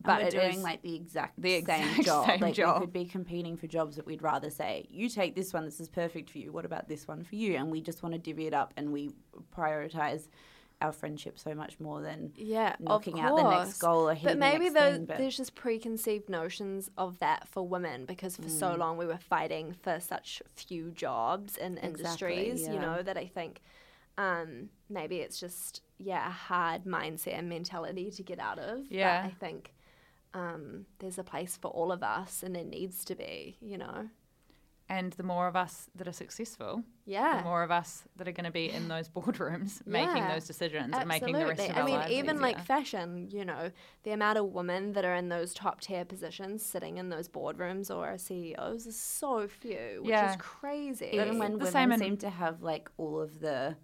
But But we're it doing is like the exact the same exact job. same like job. we could be competing for jobs that we'd rather say, you take this one, this is perfect for you. What about this one for you? And we just want to divvy it up, and we prioritize our friendship so much more than yeah, knocking out the next goal or But hitting maybe the next thing. But there's just preconceived notions of that for women because for so long we were fighting for such few jobs in Exactly, industries, you know, that I think um, maybe it's just, yeah, a hard mindset and mentality to get out of. Yeah. But I think um, there's a place for all of us and there needs to be, you know. And the more of us that are successful, Yeah. the more of us that are going to be in those *sighs* boardrooms making those decisions and making the rest of Absolutely. our I mean, lives even like fashion, you know, the amount of women that are in those top tier positions sitting in those boardrooms or are CEOs is so few, which Yeah. is crazy. even when the women same in- seem to have like all of the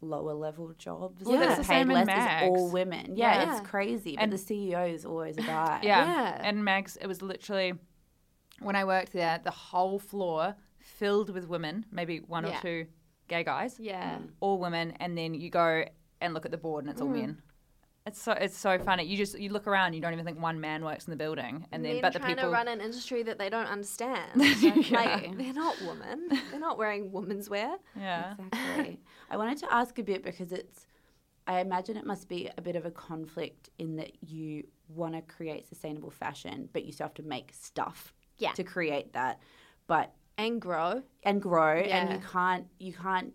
lower level jobs, Well, that that's are the paid same in Mags. is all women. Yeah, Yeah. it's crazy. But And- the CEO is always a guy. Yeah. Yeah. And Mags, it was literally when I worked there, the whole floor filled with women, maybe one Yeah. or two gay guys, yeah. all women, and then you go and look at the board and it's all Mm. men. It's so it's so funny. You just you look around, you don't even think one man works in the building, and then Men but the trying people to run an industry that they don't understand. *laughs* Like they're not women. They're not wearing women's wear. yeah Exactly. I wanted to ask a bit because it's, I imagine it must be a bit of a conflict in that you want to create sustainable fashion, but you still have to make stuff Yeah. to create that, but And grow. and grow, and you can't you can't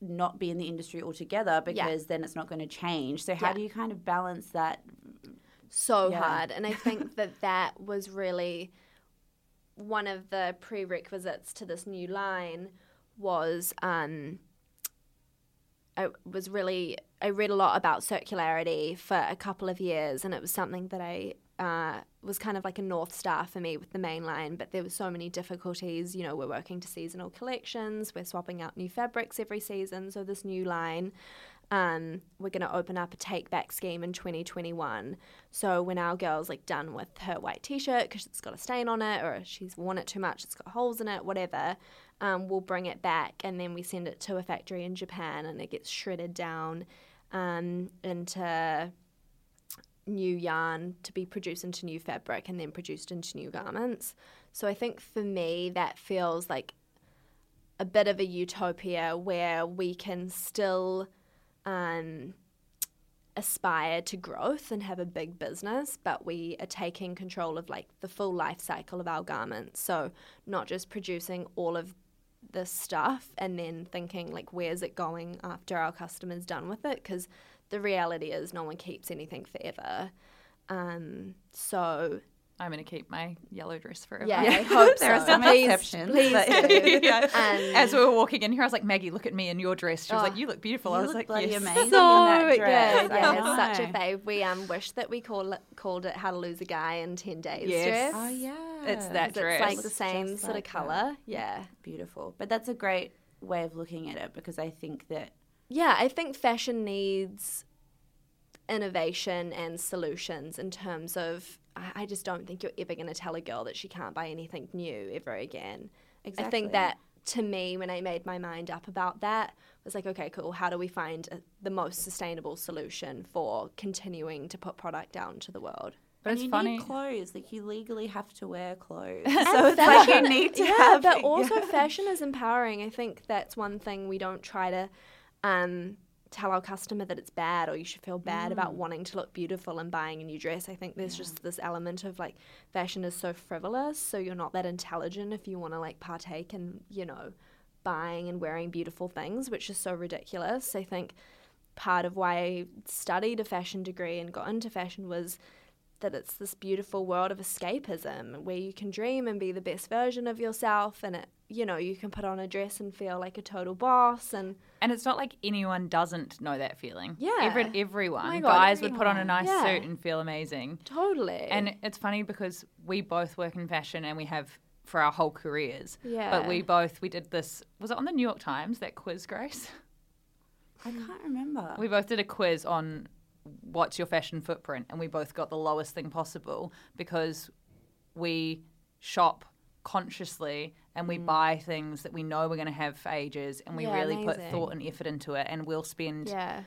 not be in the industry altogether because then it's not going to change. So how Yeah. do you kind of balance that? so Yeah. hard. And I *laughs* think that that was really one of the prerequisites to this new line was um, I was really I read a lot about circularity for a couple of years, and it was something that I uh, was kind of like a north star for me with the main line. But there were so many difficulties. You know, we're working to seasonal collections, we're swapping out new fabrics every season. So this new line um, we're going to open up a take back scheme in 2021. So when our girl's like done with her white t-shirt because it's got a stain on it, or she's worn it too much, it's got holes in it, whatever, um, we'll bring it back and then we send it to a factory in Japan and it gets shredded down um, into new yarn to be produced into new fabric and then produced into new garments. So I think for me that feels like a bit of a utopia where we can still um, aspire to growth and have a big business, but we are taking control of like the full life cycle of our garments. So not just producing all of this stuff and then thinking like where's it going after our customers done with it because the reality is no one keeps anything forever. Um, so I'm going to keep my yellow dress forever. yeah, *laughs* I hope There so. are some please, exceptions, Please but- *laughs* Yeah. Um, As we were walking in here, I was like, Maggie, look at me in your dress. She was Oh, like, you look beautiful. I you was look like, bloody yes. amazing in so that dress. I Yeah, it's such a know. fave. We um wish that we call it, called it "How to Lose a Guy in Ten Days." Yes. dress. Oh yeah, It's that dress. It's like the same just sort like of that. color. Yeah. beautiful. But that's a great way of looking at it because I think that Yeah, I think fashion needs innovation and solutions in terms of. I I just don't think you're ever going to tell a girl that she can't buy anything new ever again. Exactly. I think that to me, when I made my mind up about that, was like, okay, cool. How do we find a, the most sustainable solution for continuing to put product out into the world? But and it's you funny. need clothes. Like you legally have to wear clothes, *laughs* so it's like you need to yeah, have. but also yeah. fashion is empowering. I think that's one thing we don't try to um, tell our customer that it's bad or you should feel bad about Mm. wanting to look beautiful and buying a new dress. I think there's just this element of like fashion is so frivolous, so you're not that intelligent if you want to like partake in, you know, buying and wearing beautiful things, which is so ridiculous. I think part of why I studied a fashion degree and got into fashion was that it's this beautiful world of escapism where you can dream and be the best version of yourself and it you know you can put on a dress and feel like a total boss and And it's not like anyone doesn't know that feeling. Yeah. Every, everyone. Oh God, Guys would put on a nice Yeah. suit and feel amazing. totally And it's funny because we both work in fashion and we have for our whole careers. Yeah. But we both, we did this, was it on the New York Times, that quiz, Grace? *laughs* I can't remember. We both did a quiz on what's your fashion footprint, and we both got the lowest thing possible because we shop consciously and we buy things that we know we're going to have for ages, and we Mm. Yeah, really put thought and effort into it, and we'll spend yeah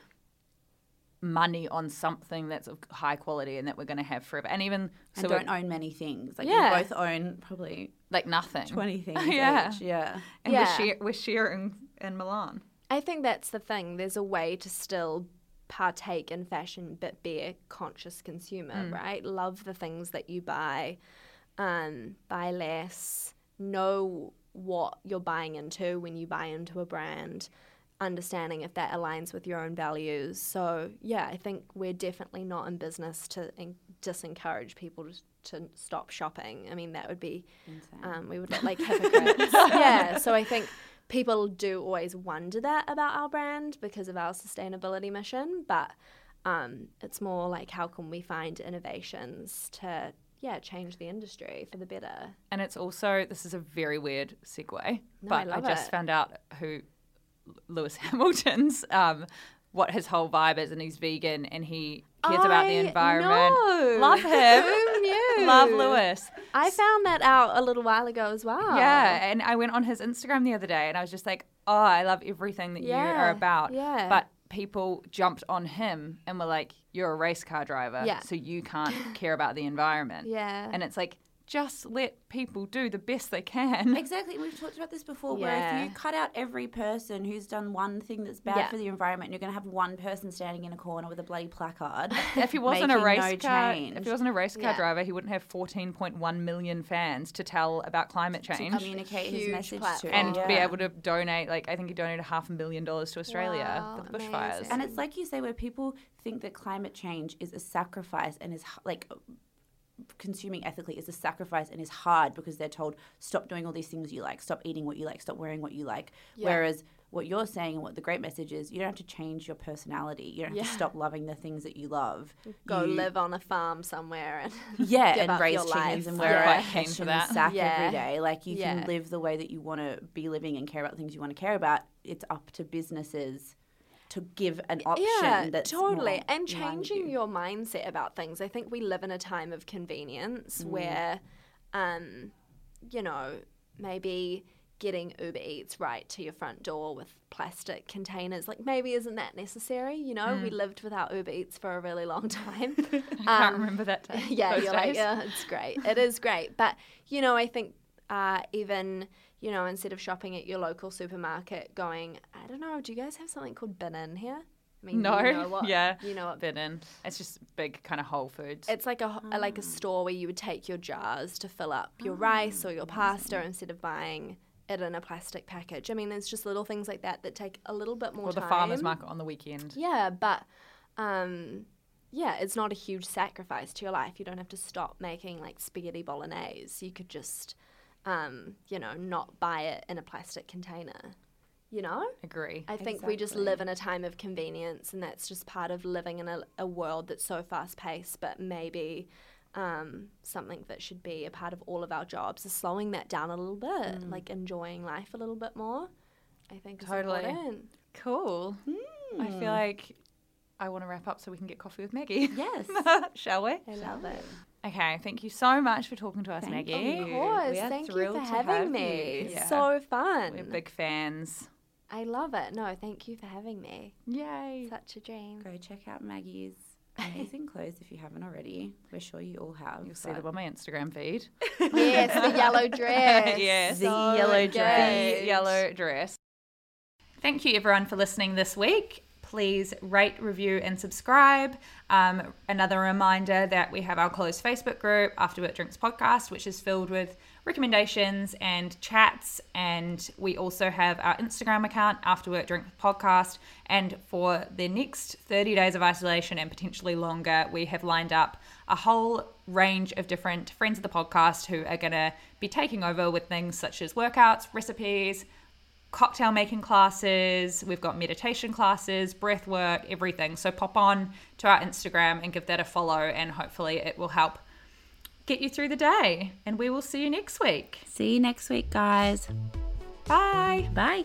money on something that's of high quality and that we're going to have forever. And even and so, don't own many things. Like Yeah. we both own probably like nothing. 20 *laughs* things Yeah. each. Yeah. And Yeah. we're, share, we're sharing in Milan. I think that's the thing. There's a way to still partake in fashion but be a conscious consumer, right? Love the things that you buy, um, buy less, know what you're buying into when you buy into a brand, understanding if that aligns with your own values. So, yeah, I think we're definitely not in business to en- disencourage people to, to stop shopping. I mean, that would be, um, we would look *laughs* like hypocrites. *laughs* yeah, so I think people do always wonder that about our brand because of our sustainability mission, but um, it's more like how can we find innovations to yeah change the industry for the better. And it's also, this is a very weird segue, No, but I, love just it. found out who Lewis *laughs* Hamilton's, um, what his whole vibe is, and he's vegan and he cares about the environment. know. Love him. *laughs* Who knew? Love Lewis. I found that out a little while ago as well. Yeah, and I went on his Instagram the other day and I was just like, oh, I love everything that you are about. yeah. But people jumped on him and were like, you're a race car driver, Yeah. so you can't care about the environment. Yeah. And it's like, just let people do the best they can. *laughs* Exactly. We've talked about this before where if you cut out every person who's done one thing that's bad Yeah. for the environment, you're going to have one person standing in a corner with a bloody placard. *laughs* If he wasn't a race no car, change. if he wasn't a race car Yeah. driver, he wouldn't have 14.1 million fans to tell about climate to change communicate his message platform. to and yeah. be able to donate. Like I think he donated half a million dollars to Australia Wow, for the bushfires. amazing. And it's like you say, where people think that climate change is a sacrifice and is like consuming ethically is a sacrifice and is hard because they're told stop doing all these things you like, stop eating what you like, stop wearing what you like. Yeah. Whereas what you're saying and what the great message is, you don't have to change your personality. You don't have to stop loving the things that you love. Go You- live on a farm somewhere and *laughs* yeah, give and up raise your chickens life. and wear quite a keen for that. sack Yeah. every day. Like you Yeah. can live the way that you want to be living and care about the things you want to care about. It's up to businesses to give an option yeah, that's totally. more And in line with changing you. your mindset about things. I think we live in a time of convenience Mm. where, um, you know, maybe getting Uber Eats right to your front door with plastic containers, like maybe isn't that necessary? You know, we lived without Uber Eats for a really long *laughs* time. *laughs* I can't remember that. *laughs* Time, Um, yeah, you're like, yeah, it's great. It is great. But, you know, I think uh, even, you know, instead of shopping at your local supermarket, going, I don't know, do you guys have something called Bin Inn here? I mean, No, you know what, *laughs* yeah, you know what been in. It's just big kind of Whole Foods. it's like a a- like a store where you would take your jars to fill up your rice or your pasta instead of buying it in a plastic package. I mean, there's just little things like that that take a little bit more or the time. farmers market on the weekend. Yeah, but um, yeah, it's not a huge sacrifice to your life. You don't have to stop making like spaghetti bolognese. You could just, um, you know, not buy it in a plastic container. You know? Agree. I think we just live in a time of convenience, and that's just part of living in a, a world that's so fast paced, but maybe um, something that should be a part of all of our jobs is slowing that down a little bit, like enjoying life a little bit more. I think is Totally. important. Cool. I feel like I want to wrap up so we can get coffee with Maggie. Yes. *laughs* Shall we? I love it. Okay. Thank you so much for talking to us, Thank Maggie. Of course. We are Thank you for having me. you. Yeah. So fun. We're big fans. I love it. No, thank you for having me. Yay. Such a dream. Go check out Maggie's *laughs* amazing clothes if you haven't already. We're sure you all have. You'll see them on my Instagram feed. *laughs* yes, the yellow *laughs* dress. Yes. The So yellow dress. The yellow dress. Thank you, everyone, for listening this week. Please rate, review, and subscribe. Um, another reminder that we have our closed Facebook group, After Work Drinks Podcast, which is filled with recommendations and chats. And we also have our Instagram account, After Work Drink Podcast. And for the next 30 days of isolation and potentially longer, we have lined up a whole range of different friends of the podcast who are going to be taking over with things such as workouts, recipes, cocktail making classes, we've got meditation classes, breath work, everything. So pop on to our Instagram and give that a follow, and hopefully it will help get you through the day. And we will see you next week. See you next week, guys. Bye. Bye.